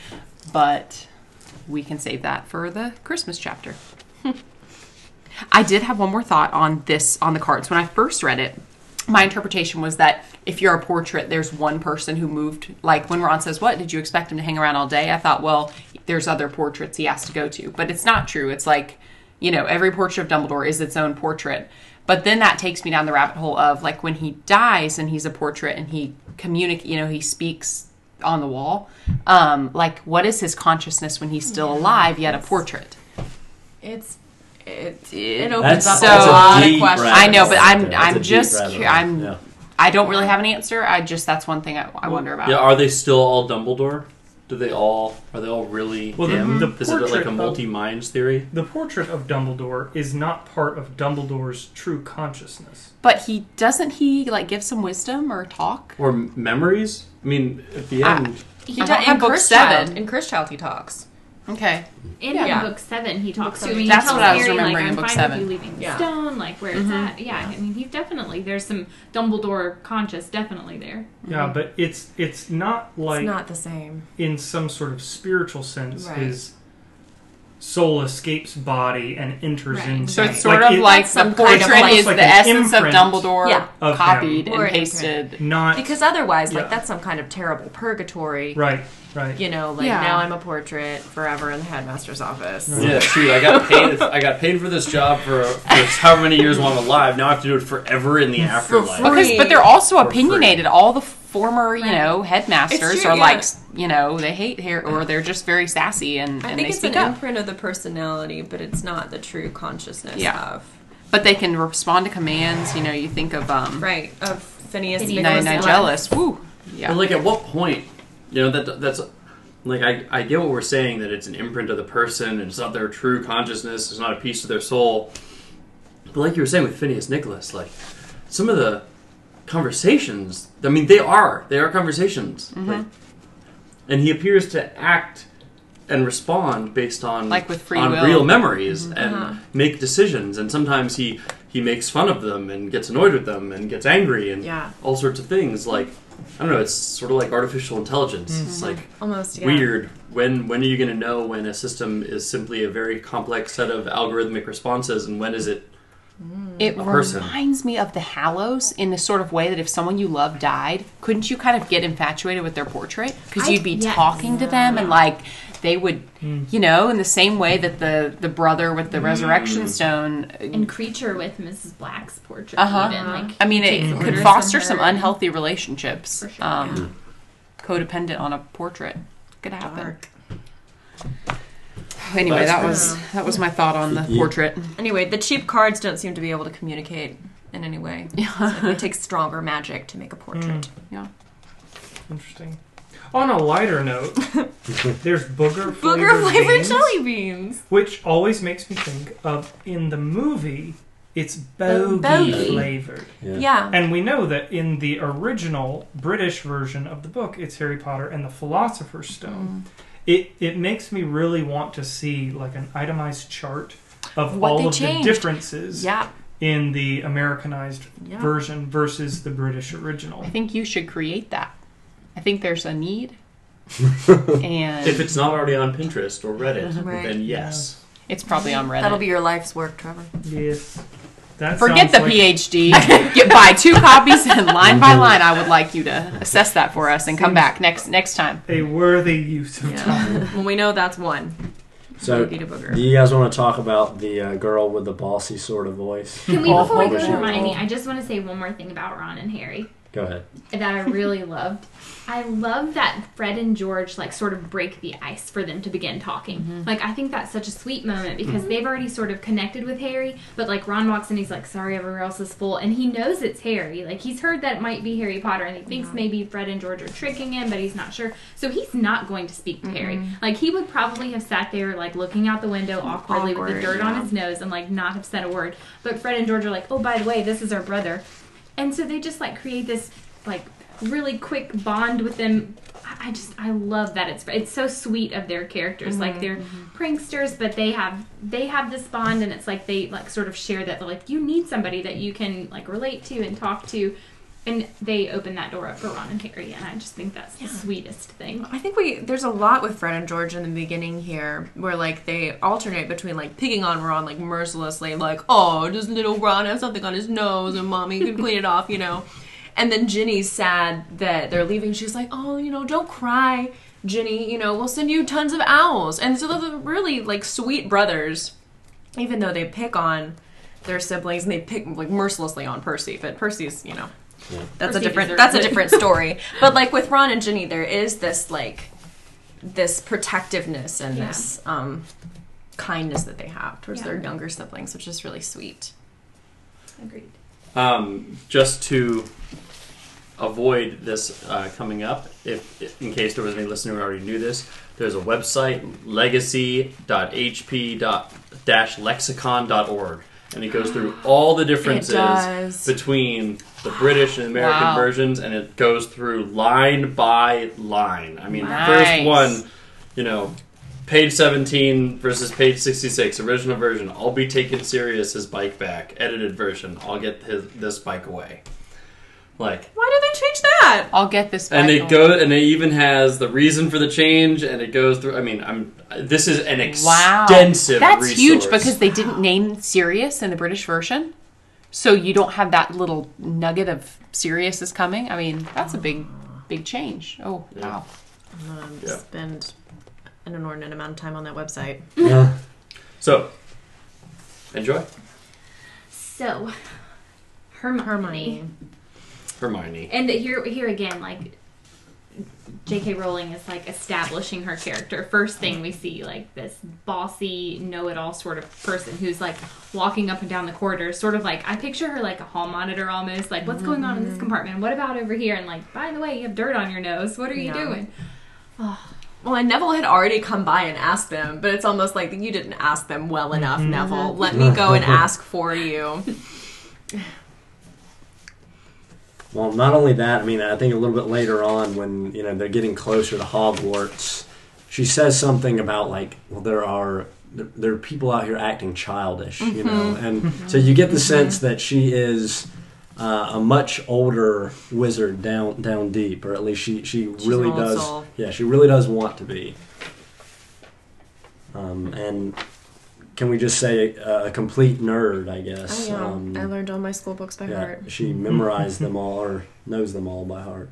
But we can save that for the Christmas chapter. I did have one more thought on this on the cards. When I first read it, my interpretation was that if you're a portrait, there's one person who moved. Like when Ron says, "What did you expect him to hang around all day?" I thought, well, there's other portraits he has to go to, but it's not true. It's like, you know, every portrait of Dumbledore is its own portrait. But then that takes me down the rabbit hole of like when he dies and he's a portrait and he communicate, you know, he speaks on the wall. Um, like, what is his consciousness when he's still alive yet a portrait? It's it It it opens That's- up that's a a lot of questions. rabbit I know, but I'm- That's I'm just rabbit cu- I'm- Yeah. I don't really have an answer. I just that's one thing I, I wonder about. Yeah, are they still all Dumbledore? Do they all are they all really Well, the- him? the Is it like a multi minds theory? The portrait of Dumbledore is not part of Dumbledore's true consciousness. But he doesn't he like give some wisdom or talk? Or memories? I mean, at the end, He I does don't in book Cursed seven. Child. In Cursed Child, he talks. Okay. In Yeah. book seven, he talks to seven. him. He That's tells what I was Harry, remembering like, in I'm book fine seven. With you leaving the Yeah. stone, like where it's mm-hmm. at. Yeah, I mean, he's definitely there's some Dumbledore conscious definitely there. Yeah, mm-hmm. but it's it's not like it's not the same. in some sort of spiritual sense Right. his soul escapes body and enters Right. into So it's sort like of it- like That's the some kind of is like the essence of Dumbledore Yeah. of copied him. And an pasted. not Because otherwise, Yeah. like that's some kind of terrible purgatory. right, right. You know, like Yeah. now I'm a portrait forever in the headmaster's office. yeah, shoot, I got paid. I got paid for this job for, for however many years while I'm alive. Now I have to do it forever in the afterlife. free. Because, but they're also For free. opinionated. All the former, you know, headmasters It's true, are yeah. like, you know, they hate hair or they're just very sassy and, I and think they it's an speak up. imprint of the personality, but it's not the true consciousness Yeah. of But they can respond to commands. You know, you think of um, right of Phineas Phineas Nicholas Nigellus. Woo. Yeah. But like, at what point, you know, that that's like I, I get what we're saying that it's an imprint of the person and it's not their true consciousness. It's not a piece of their soul. But like you were saying with Phineas Nicholas, like some of the conversations. I mean, they are they are conversations. Mm-hmm. Like, and he appears to act and respond based on Like with free on will. real memories mm-hmm. and Uh-huh. make decisions. And sometimes he he makes fun of them and gets annoyed with them and gets angry and Yeah, all sorts of things. Like I don't know, it's sort of like artificial intelligence. It's mm-hmm. like almost yeah. weird. When when are you going to know when a system is simply a very complex set of algorithmic responses, and when is it? Mm. It a reminds me of the Hallows in the sort of way that if someone you love died, couldn't you kind of get infatuated with their portrait? Because you'd be yes. talking to them and like they would, you know, in the same way that the the brother with the resurrection stone. And Kreacher with Mrs. Black's portrait. Uh-huh. Even, like, I mean, it orders could foster some unhealthy relationships. For sure, um, Codependent on a portrait could happen. Dark. Anyway, that was that was my thought on the Yeah. portrait. Anyway, the cheap cards don't seem to be able to communicate in any way. So it takes stronger magic to make a portrait. Yeah. Interesting. On a lighter note, there's booger flavored Booger flavored beans, jelly beans. which always makes me think of in the movie. It's bogey, bogey. flavored, Yeah. Yeah. and we know that in the original British version of the book, it's Harry Potter and the Philosopher's Stone. Mm. It it makes me really want to see like an itemized chart of What all they of changed. the differences Yeah. in the Americanized Yeah. version versus the British original. I think you should create that. I think there's a need. and If it's not already on Pinterest or Reddit, Right. then yes. it's probably on Reddit. That'll be your life's work, Trevor. Yes. That Forget sounds the like PhD. Get buy two copies and line by line. I would like you to assess that for us and come back next next time. a worthy use of time. Yeah. well, we know that's one. So, Boogie to booger. do you guys want to talk about the uh, girl with the bossy sort of voice? Can we, before we go to shit. Hermione, I just want to say one more thing about Ron and Harry. Go ahead. that I really loved. I love that Fred and George like sort of break the ice for them to begin talking. Mm-hmm. Like I think that's such a sweet moment because mm-hmm. they've already sort of connected with Harry, but like Ron walks in, he's like, "Sorry, everywhere else is full," and he knows it's Harry. Like he's heard that it might be Harry Potter, and he thinks maybe Fred and George are tricking him, but he's not sure. So he's not going to speak to Harry. Like he would probably have sat there like looking out the window awkwardly with the Awkward, dirt on his nose and like not have said a word. But Fred and George are like, "Oh, by the way, this is our brother." And so they just like create this like really quick bond with them. I just I love that it's it's so sweet of their characters. Like mm-hmm, they're mm-hmm. pranksters, but they have they have this bond, and it's like they like sort of share that. They're like you need somebody that you can like relate to and talk to, and they open that door up for Ron and Harry, and I just think that's the sweetest thing. I think we there's a lot with Fred and George in the beginning here, where like they alternate between like picking on Ron like mercilessly, like oh does little Ron have something on his nose and mommy can clean it off, you know, and then Ginny's sad that they're leaving. She's like oh you know don't cry, Ginny, you know we'll send you tons of owls, and so they're really like sweet brothers, even though they pick on their siblings and they pick like mercilessly on Percy, but Percy's you know that's a different deserves that's a different story. But like with Ron and Ginny, there is this like this protectiveness and Yeah. this um, kindness that they have towards Yeah. their younger siblings, which is really sweet. Agreed. Um, just to avoid this uh, coming up, if in case there was any listener who already knew this, there's a website legacy.hp-lexicon.org, and it goes through all the differences between the British and American Wow. versions, and it goes through line by line. I mean, Nice. first one, you know. Page 17 versus page 66, original version. I'll be taken Sirius, his bike back. Edited version. I'll get his, this bike away. Like, Why did they change that? I'll get this. and it on. goes, and it even has the reason for the change, and it goes through. I mean, I'm. This is an Wow, extensive. that's resource. huge because they didn't name Sirius in the British version, so you don't have that little nugget of Sirius is coming. I mean, that's a big, big change. Oh Yeah. wow! I'm gonna Yeah. spend an inordinate amount of time on that website. Yeah. So, enjoy So, Hermione. Hermione. Hermione. And here, here again, like J.K. Rowling is like establishing her character. First thing we see, like this bossy, know-it-all sort of person who's like walking up and down the corridors, sort of like I picture her like a hall monitor almost. Like, what's going on in this mm-hmm. compartment? What about over here? And like, by the way, you have dirt on your nose. What are you Yeah. doing? Well, and Neville had already come by and asked them, but it's almost like you didn't ask them well enough, mm-hmm. Neville. Let me mm-hmm. go and ask for you. Well, not only that, I mean, I think a little bit later on when, you know, they're getting closer to Hogwarts, she says something about, like, well, there are. There there are people out here acting childish, you know, and so you get the sense that she is uh, a much older wizard down down deep, or at least she she really does. soul. Yeah, she really does want to be. Um, and can we just say a, a complete nerd? I guess. Oh, yeah. Um, I learned all my school books by yeah, heart. she memorized them all or knows them all by heart.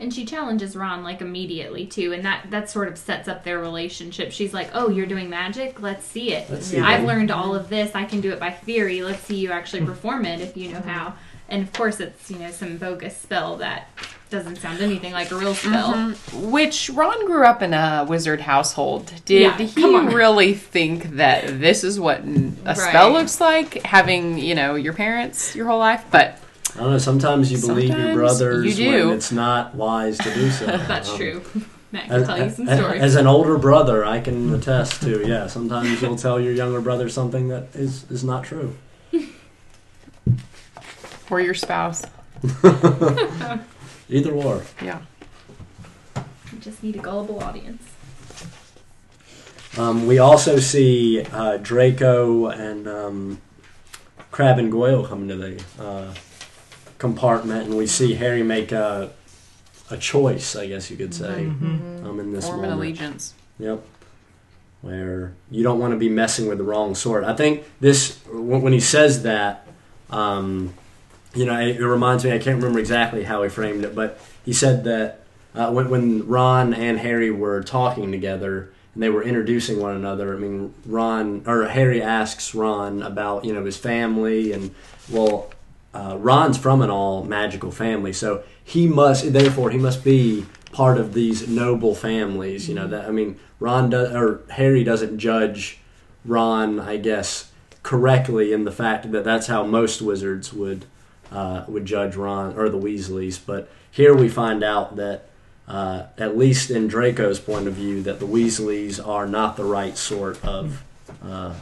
And she challenges Ron like immediately too, and that that sort of sets up their relationship. She's like, "Oh, you're doing magic? Let's see it. Let's see. I've them. learned all of this. I can do it by theory. Let's see you actually perform it if you know how." And of course, it's you know some bogus spell that doesn't sound anything like a real spell. Mm-hmm. Which Ron grew up in a wizard household. Did Yeah, he really think that this is what n- a spell Right. looks like? Having you know your parents your whole life, but I don't know. Sometimes you believe your brothers you do. when it's not wise to do so. That's Um, true. Matt can As, tell you some as- stories. as an older brother, I can attest to. Yeah, sometimes you'll tell your younger brother something that is is not true. Or your spouse. Either or. Yeah. You just need a gullible audience. Um, we also see uh, Draco and um, Crabbe and Goyle come into the uh, compartment, and we see Harry make a a choice, I guess you could say, um, in this Form an moment. allegiance. Yep. Where you don't want to be messing with the wrong sword. I think this when when he says that, um, you know, it, it reminds me. I can't remember exactly how he framed it, but he said that uh, when, when Ron and Harry were talking together, and they were introducing one another. I mean, Ron or Harry asks Ron about you know his family, and well, uh, Ron's from an all magical family, so he must therefore he must be part of these noble families. You know that I mean, Ron does or Harry doesn't judge Ron, I guess, correctly in the fact that that's how most wizards would uh, would judge Ron or the Weasleys. But here we find out that, uh, at least in Draco's point of view, that the Weasleys are not the right sort of uh,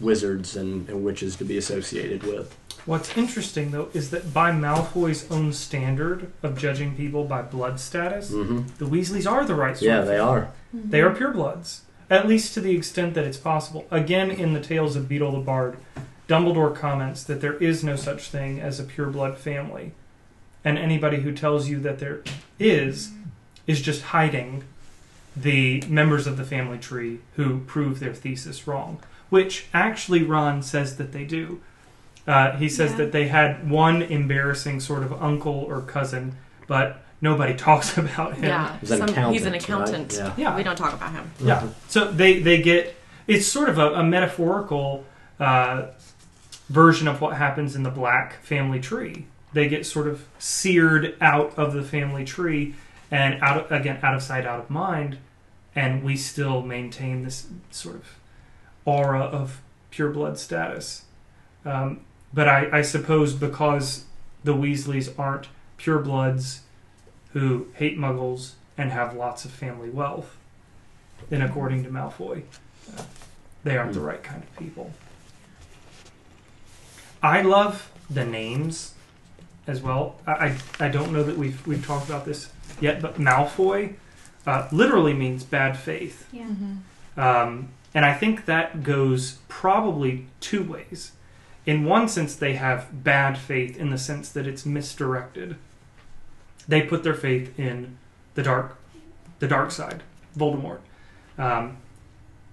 wizards and, and witches to be associated with. What's interesting though is that by Malfoy's own standard of judging people by blood status, hmm the Weasleys are the right sort. Yeah, of they family. are. They are purebloods, at least to the extent that it's possible. Again, in the Tales of Beetle the Bard, Dumbledore comments that there is no such thing as a pureblood family, and anybody who tells you that there is is just hiding the members of the family tree who prove their thesis wrong. Which actually Ron says that they do. Uh, he says Yeah. that they had one embarrassing sort of uncle or cousin, but nobody talks about him. Yeah, He's an some- accountant. he's an right? Yeah. Yeah. We don't talk about him. Yeah. So they they get it's sort of a, a metaphorical uh, version of what happens in the black family tree. They get sort of seared out of the family tree and out of, again out of sight, out of mind, and we still maintain this sort of aura of pure blood status. Um, but I, I suppose because the Weasleys aren't pure bloods who hate Muggles and have lots of family wealth, then according to Malfoy, uh, they aren't the right kind of people. I love the names as well. I, I, I don't know that we've we've talked about this yet, but Malfoy uh, literally means bad faith. Yeah. Um, and I think that goes probably two ways. In one sense, they have bad faith in the sense that it's misdirected. They put their faith in the dark, the dark side, Voldemort. Um,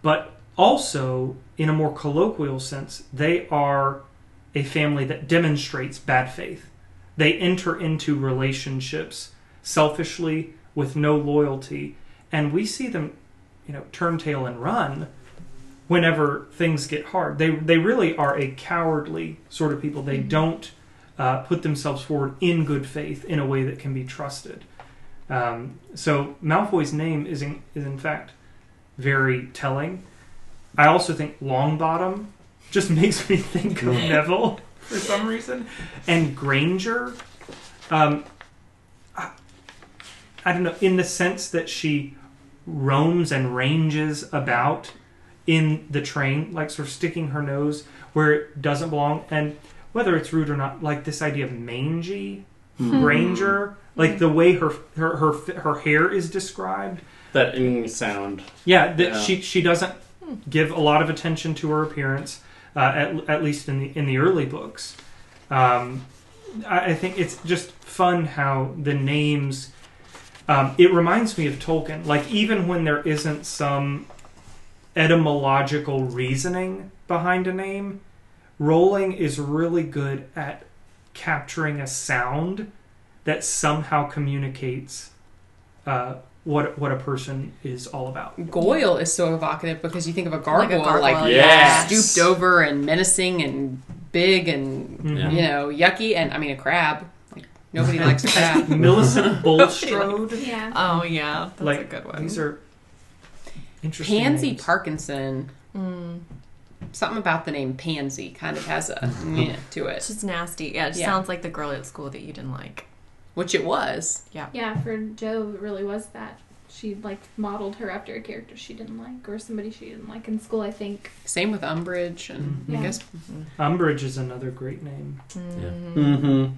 but also, in a more colloquial sense, they are a family that demonstrates bad faith. They enter into relationships selfishly with no loyalty, and we see them you know, turn tail and run whenever things get hard. They they really are a cowardly sort of people. They don't uh, put themselves forward in good faith in a way that can be trusted. Um, so Malfoy's name is in, is in fact very telling. I also think Longbottom just makes me think of Neville for some reason, and Granger. Um, I, I don't know in the sense that she roams and ranges about in the train, like sort of sticking her nose where it doesn't belong. And whether it's rude or not, like this idea of mangy Granger, like the way her her her her hair is described. That ing sound. Yeah, that Yeah. she she doesn't give a lot of attention to her appearance, uh, at at least in the in the early books. Um, I, I think it's just fun how the names. Um, it reminds me of Tolkien. Like even when there isn't some etymological reasoning behind a name, Rowling is really good at capturing a sound that somehow communicates uh, what what a person is all about. Goyle is so evocative because you think of a Like a gargoyle, like, gargoyle, yes. stooped over and menacing and big and Mhm. you know yucky, and I mean a crab. Like nobody likes a crab. Millicent Bulstrode. Yeah. Oh yeah, that's like a good one. these are interesting. Pansy names. Parkinson. Mm. Something about the name Pansy kind of has a yeah to It's it, just nasty. Yeah, it just Yeah. sounds like the girl at school that you didn't like. Which it was. Yeah, Yeah, for Joe, it really was that. She like modeled her after a character she didn't like, or somebody she didn't like in school. I think. Same with Umbridge, and Mhm. I guess Umbridge is another great name. Mm. Mm-hmm.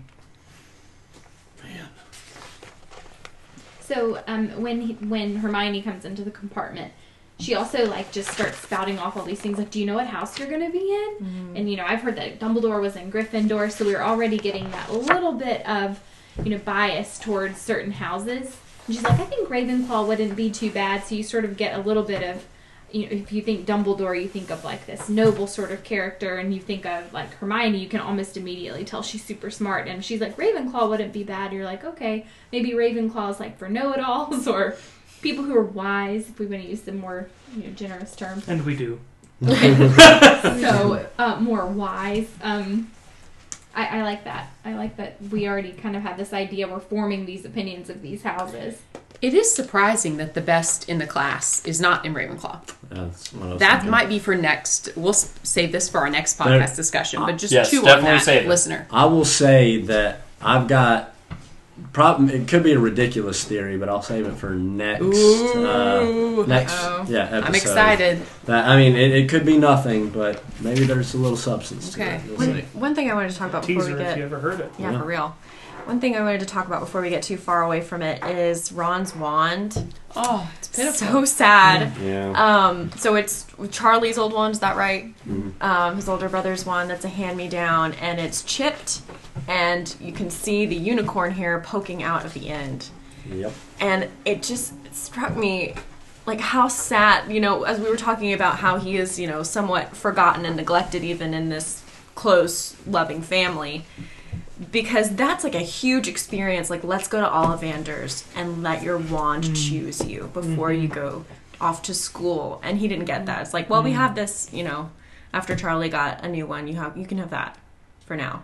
So um, when he, when Hermione comes into the compartment, she also like just starts spouting off all these things like, "Do you know what house you're going to be in?" Mm-hmm. And you know, I've heard that Dumbledore was in Gryffindor, so we are already getting that little bit of you know bias towards certain houses. And she's like, "I think Ravenclaw wouldn't be too bad." So you sort of get a little bit of you know, if you think Dumbledore, you think of like this noble sort of character, and you think of like Hermione, you can almost immediately tell she's super smart. And she's like, Ravenclaw wouldn't be bad. You're like, okay, maybe Ravenclaw's like for know-it-alls, or people who are wise, if we want to use the more you know, generous term. And we do. so uh, more wise. Um, I, I like that. I like that we already kind of have this idea. We're forming these opinions of these houses. It is surprising that the best in the class is not in Ravenclaw. That's what I was That thinking. might be for next. We'll s- save this for our next There- podcast discussion. But just Yes, chew on definitely that, save it. listener. I will say that I've got problem. It could be a ridiculous theory, but I'll save it for next. Ooh, uh, next, uh-oh. yeah, episode. I'm excited. That, I mean, it, it could be nothing, but maybe there's a little substance Okay. to it. We'll One, one thing I wanted to talk about before Teaser we if get you ever heard it. yeah, Yeah. for real. One thing I wanted to talk about before we get too far away from it is Ron's wand. Oh, it's pitiful. So sad. Yeah. Um, so it's Charlie's old wand, is that right? Mhm. Um, his older brother's wand that's a hand me down, and it's chipped, and you can see the unicorn here poking out at the end. Yep. And it just struck me like how sad, you know, as we were talking about how he is, you know, somewhat forgotten and neglected even in this close, loving family. Because that's like a huge experience. Like, let's go to Ollivanders and let your wand mm. choose you before you mm-hmm. go off to school. And he didn't get that. It's like, well, we mm. have this, you know, after Charlie got a new one, you have you can have that for now.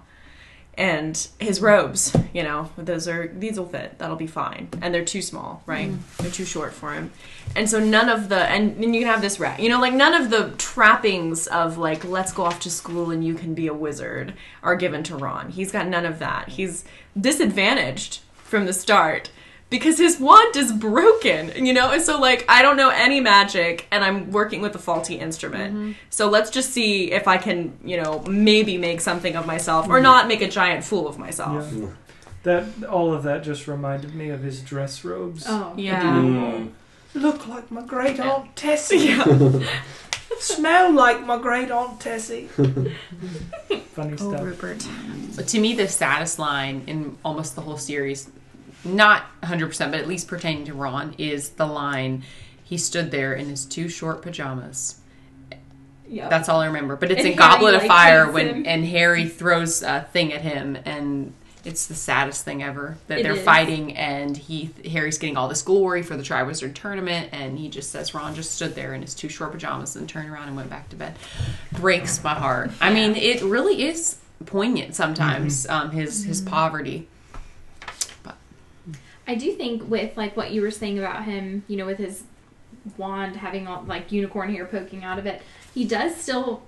And his robes, you know, those are these will fit. That'll be fine. And they're too small, right? Mm-hmm. They're too short for him. And so none of the and, and you can have this rat. You know, like none of the trappings of like let's go off to school and you can be a wizard are given to Ron. He's got none of that. He's disadvantaged from the start because his wand is broken, you know? And so, like, I don't know any magic and I'm working with a faulty instrument. So let's just see if I can, you know, maybe make something of myself or not make a giant fool of myself. Yeah. That all of that just reminded me of his dress robes. Oh, Yeah. Mm. Look like my great aunt Tessie. Yeah. Smell like my great aunt Tessie. Funny Oh, stuff. Rupert. But to me, the saddest line in almost the whole series, not 100%, but at least pertaining to Ron, is the line he stood there in his two short pajamas. yeah. That's all I remember. But it's And in Goblet of Fire when him. and Harry throws a thing at him and it's the saddest thing ever that It they're is. fighting and he Harry's getting all this glory for the Triwizard tournament and he just says Ron just stood there in his two short pajamas and turned around and went back to bed. Breaks my heart. I mean, it really is poignant sometimes. Mm-hmm. Um, his his poverty. I do think with like what you were saying about him, you know, with his wand having all like unicorn hair poking out of it, he does still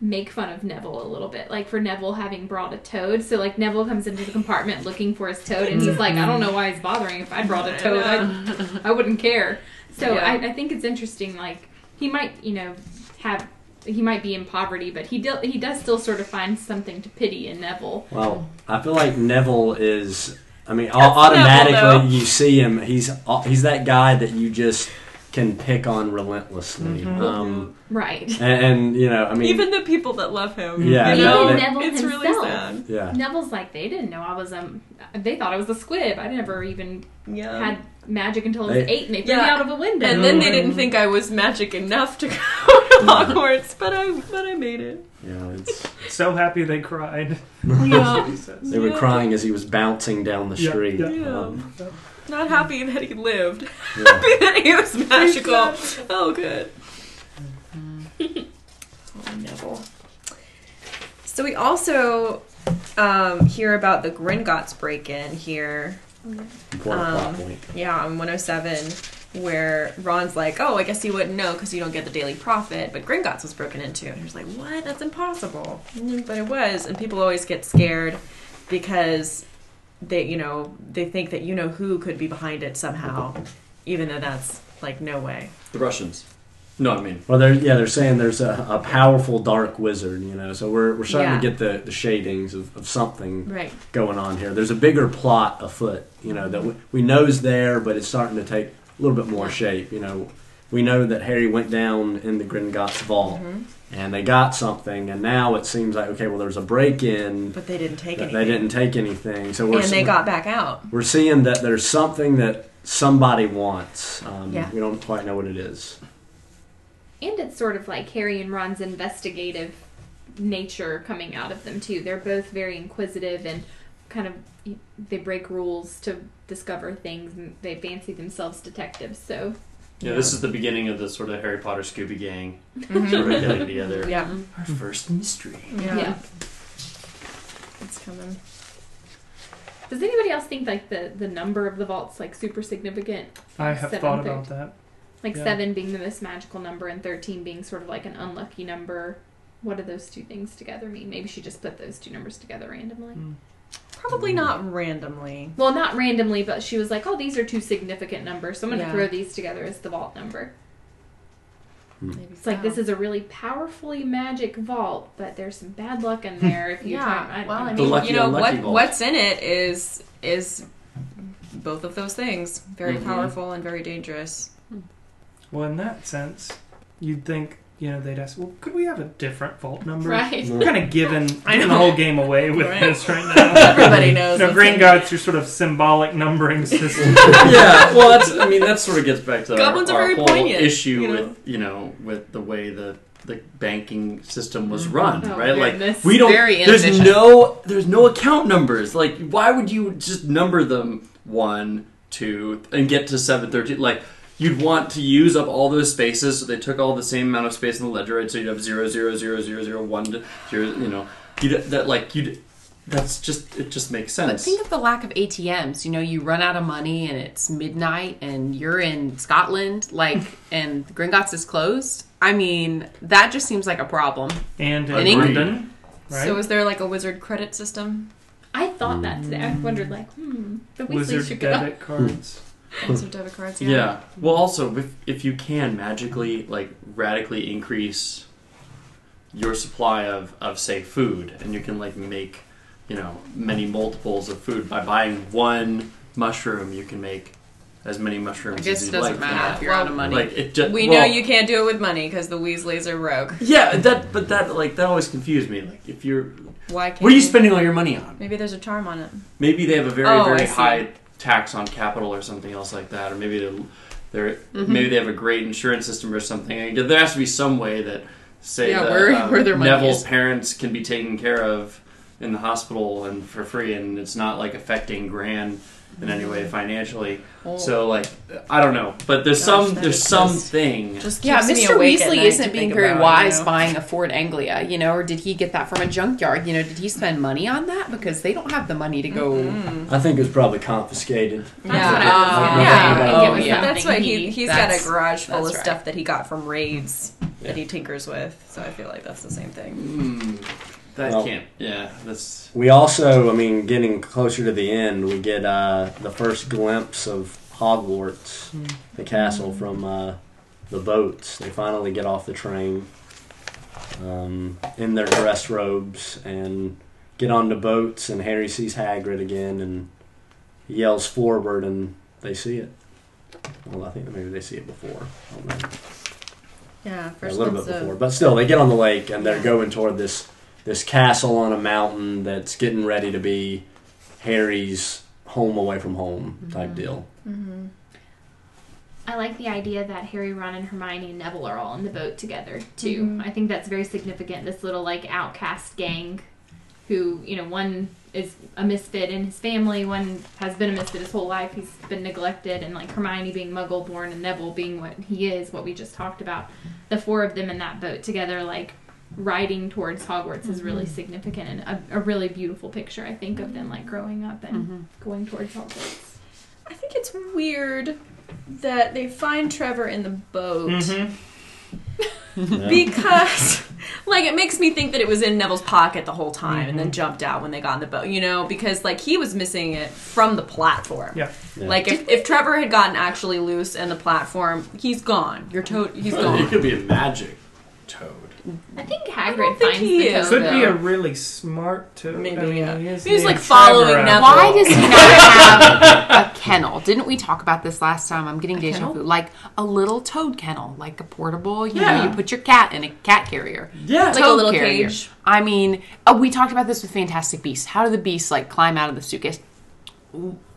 make fun of Neville a little bit. Like for Neville having brought a toad. So like Neville comes into the compartment looking for his toad and he's like, I don't know why he's bothering. If I brought a toad, I I wouldn't care. So Yeah. I, I think it's interesting, like he might, you know, have he might be in poverty, but he do, he does still sort of find something to pity in Neville. Well, I feel like Neville is. I mean, That's automatically Neville, you see him. He's he's that guy that you just can pick on relentlessly. Um, Right. and, and you know, I mean, Even the people that love him. Yeah, You know, they- Neville it's really himself. sad. yeah, Neville's like they didn't know I was um they thought I was a squib. I never even Yeah. had magic until I was They- eight and they threw me out of a window. and then they didn't think I was magic enough to go to Hogwarts, but I but I made it. Yeah. It's, So happy they cried. Yeah. That's what he says. they were crying as he was bouncing down the Yeah, street. yeah. Um, Not happy that he lived. yeah. Happy that he was magical. Oh, good. oh, Neville. So we also um, hear about the Gringotts break-in here. Important plot Um, point. Yeah, on 107, where Ron's like, "Oh, I guess you wouldn't know because you don't get the Daily Prophet." But Gringotts was broken into, and he's like, "What? That's impossible." Mm, But it was, and people always get scared because they, you know, they think that you know who could be behind it somehow, even though that's like no way. The Russians. No, I mean Well, they're yeah, they're saying there's a, a powerful dark wizard, you know. So we're we're starting to get the, the shadings of, of something Right. going on here. There's a bigger plot afoot, you know, that we, we know's there, but it's starting to take a little bit more shape. You know, we know that Harry went down in the Gringotts vault, Mm-hmm. and they got something, and now it seems like okay, well, there's a break in. But they didn't take That anything. they didn't take anything, so we're and they s- got back out. we're seeing that there's something that somebody wants. Um, Yeah. We don't quite know what it is. And it's sort of like Harry and Ron's investigative nature coming out of them too. They're both very inquisitive and kind of they break rules to discover things and they fancy themselves detectives. So Yeah, this is the beginning of the sort of Harry Potter Scooby Gang Mhm. sort of getting together. Yeah. Our first mystery. yeah, yeah. it's coming. Does anybody else think like the the number of the vault's like super significant? I have Seven thought thirty. about that. Like Yeah. seven being the most magical number and thirteen being sort of like an unlucky number. What do those two things together mean? Maybe she just put those two numbers together randomly. Mm. Probably not mm. randomly. Well, not randomly, but she was like, "Oh, these are two significant numbers, so I'm going to Yeah. throw these together as the vault number." Hmm. Maybe It's like this is a really powerfully magic vault, but there's some bad luck in there if you try. yeah. Well, I The mean, lucky you know unlucky what vault. what's in it is is both of those things. Very Mhm. powerful and very dangerous. Hmm. Well, in that sense, you'd think you know they'd ask, well, could we have a different vault number? right. We're kind of giving, I giving the whole game away with Right. this right now. Everybody knows. No, this. Gringotts your sort of symbolic numbering system. yeah, well, that's. I mean, that sort of gets back to our, Goblins are our very whole poignant, issue you know? with you know with the way the the banking system was mm-hmm. run, Oh, right? Like we don't. Very there's inefficient. no there's no account numbers. Like why would you just number them one, two, and get to seven thirteen? Like you'd want to use up all those spaces, so they took all the same amount of space in the ledger, right? So you'd have zero, zero, zero, zero, zero, one, to zero. You know, you that like you. would That's just it. Just makes sense. But think of the lack of ATMs. You know, you run out of money and it's midnight and you're in Scotland, like, and Gringotts is closed. I mean, that just seems like a problem. And in In England. Right? So is there like a wizard credit system? I thought that today. I wondered, like, hmm, the Weasleys Wizard should get up. debit cards. Wizard debit cards. Yeah. Well, also, if, if you can magically, like, radically increase your supply of, of, say, food, and you can, like, make, you know, many multiples of food by buying one mushroom, you can make as many mushrooms I guess as it you'd doesn't like. matter if you're Well, out of money. Like, it just. We well, know you can't do it with money because the Weasleys are rogue. Yeah, that, but that, like, that always confused me. Like, if you're. Why can't What are you spending all your money on? Maybe there's a charm on it. Maybe they have a very Oh, very high tax on capital or something else like that, or maybe they're, they're Mm-hmm. maybe they have a great insurance system or something. There has to be some way that say Yeah, that, where- um, where Neville's is. parents can be taken care of in the hospital and for free, and it's not like affecting Gran in any way financially. Oh. So like I don't know, but there's Gosh, some there's something. just- Just yeah, Mr. Weasley isn't being very about, wise you know? buying a Ford Anglia, you know, or did he get that from a junkyard? You know, did he spend money on that? Because they don't have the money to go. Mm-hmm. I think it was probably confiscated. That's Yeah. what I was yeah. Oh, yeah. That's something why he, he- he's got a garage full of right. stuff that he got from raids Yeah. that he tinkers with. So I feel like that's the same thing. Hmm, that Well- can't. Yeah, that's. We also, I mean, getting closer to the end, we get uh, the first glimpse of Hogwarts, the castle from uh, the boats. They finally get off the train um, in their dress robes and get on the boats, and Harry sees Hagrid again, and he yells forward, and they see it. Well, I think maybe they see it before. I don't know. Yeah, Yeah, a little one's bit a- before, but still, they get on the lake and they're Yeah. going toward this this castle on a mountain that's getting ready to be Harry's home away from home type deal. Mhm. I like the idea that Harry, Ron, and Hermione and Neville are all in the boat together too. Mhm. I think that's very significant. This little like outcast gang, who you know, one is a misfit in his family, one has been a misfit his whole life. He's been neglected, and like Hermione being Muggle born and Neville being what he is, what we just talked about. The four of them in that boat together, like riding towards Hogwarts, is really mm-hmm. significant and a, a really beautiful picture. I think of them like growing up and mm-hmm. going towards Hogwarts. I think it's weird that they find Trevor in the boat Mm-hmm. Yeah. because, like, it makes me think that it was in Neville's pocket the whole time and then mm-hmm. jumped out when they got in the boat. You know, because like he was missing it from the platform. Yeah. Yeah. Like if, if Trevor had gotten actually loose in the platform, he's gone. Your toad, he's It gone. It could be a magic toad. I think don't Hagrid think finds he the is, toad. Could be a really smart toad. Maybe, I mean, yeah. he is He was, named like, following Trevor Neville. after Why does he not have a kennel? Didn't we talk about this last time? I'm getting deja kennel? vu. Like a little toad kennel, like a portable. You Yeah. know, you put your cat in a cat carrier. Yeah. Like a Toad little carrier. cage. I mean, uh, we talked about this with Fantastic Beasts. How do the beasts like climb out of the suitcase?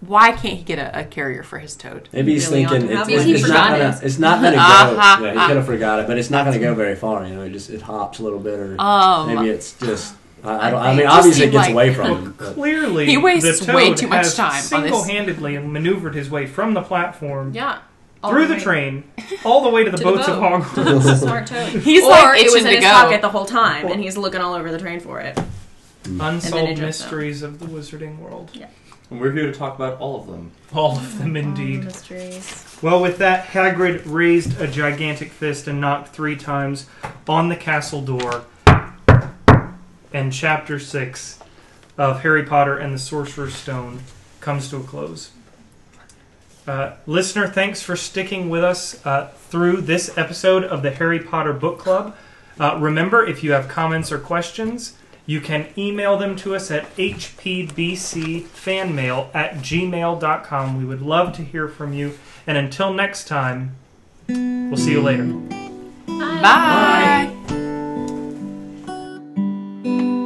Why can't he get a, a carrier for his toad? Maybe he's Really thinking on it's, top it's, not He gonna, forgot it's not gonna go. Uh-huh, yeah, he uh. could have forgot it, but it's not gonna go very far. You know, it just it hops a little bit, or Um, maybe it's just I, I, don't, I I mean, obviously it gets like- away from him. but- Clearly, He wastes the toad way too much has time on this. Single-handedly maneuvered his way from the platform Yeah. All through the way train, all the way to the To the boats of. Hogwarts. Smart toad. He's or like it was itching in to his go. pocket the whole time, and he's looking all over the train for it. Unsolved mysteries of the wizarding world. And we're here to talk about all of them. All of them, All the indeed. mysteries. Well, with that, Hagrid raised a gigantic fist and knocked three times on the castle door. And chapter six of Harry Potter and the Sorcerer's Stone comes to a close. Uh, listener, thanks for sticking with us uh, through this episode of the Harry Potter Book Club. Uh, remember, if you have comments or questions, you can email them to us at hpbcfanmail at gmail.com. We would love to hear from you. And until next time, we'll see you later. Bye. Bye. Bye.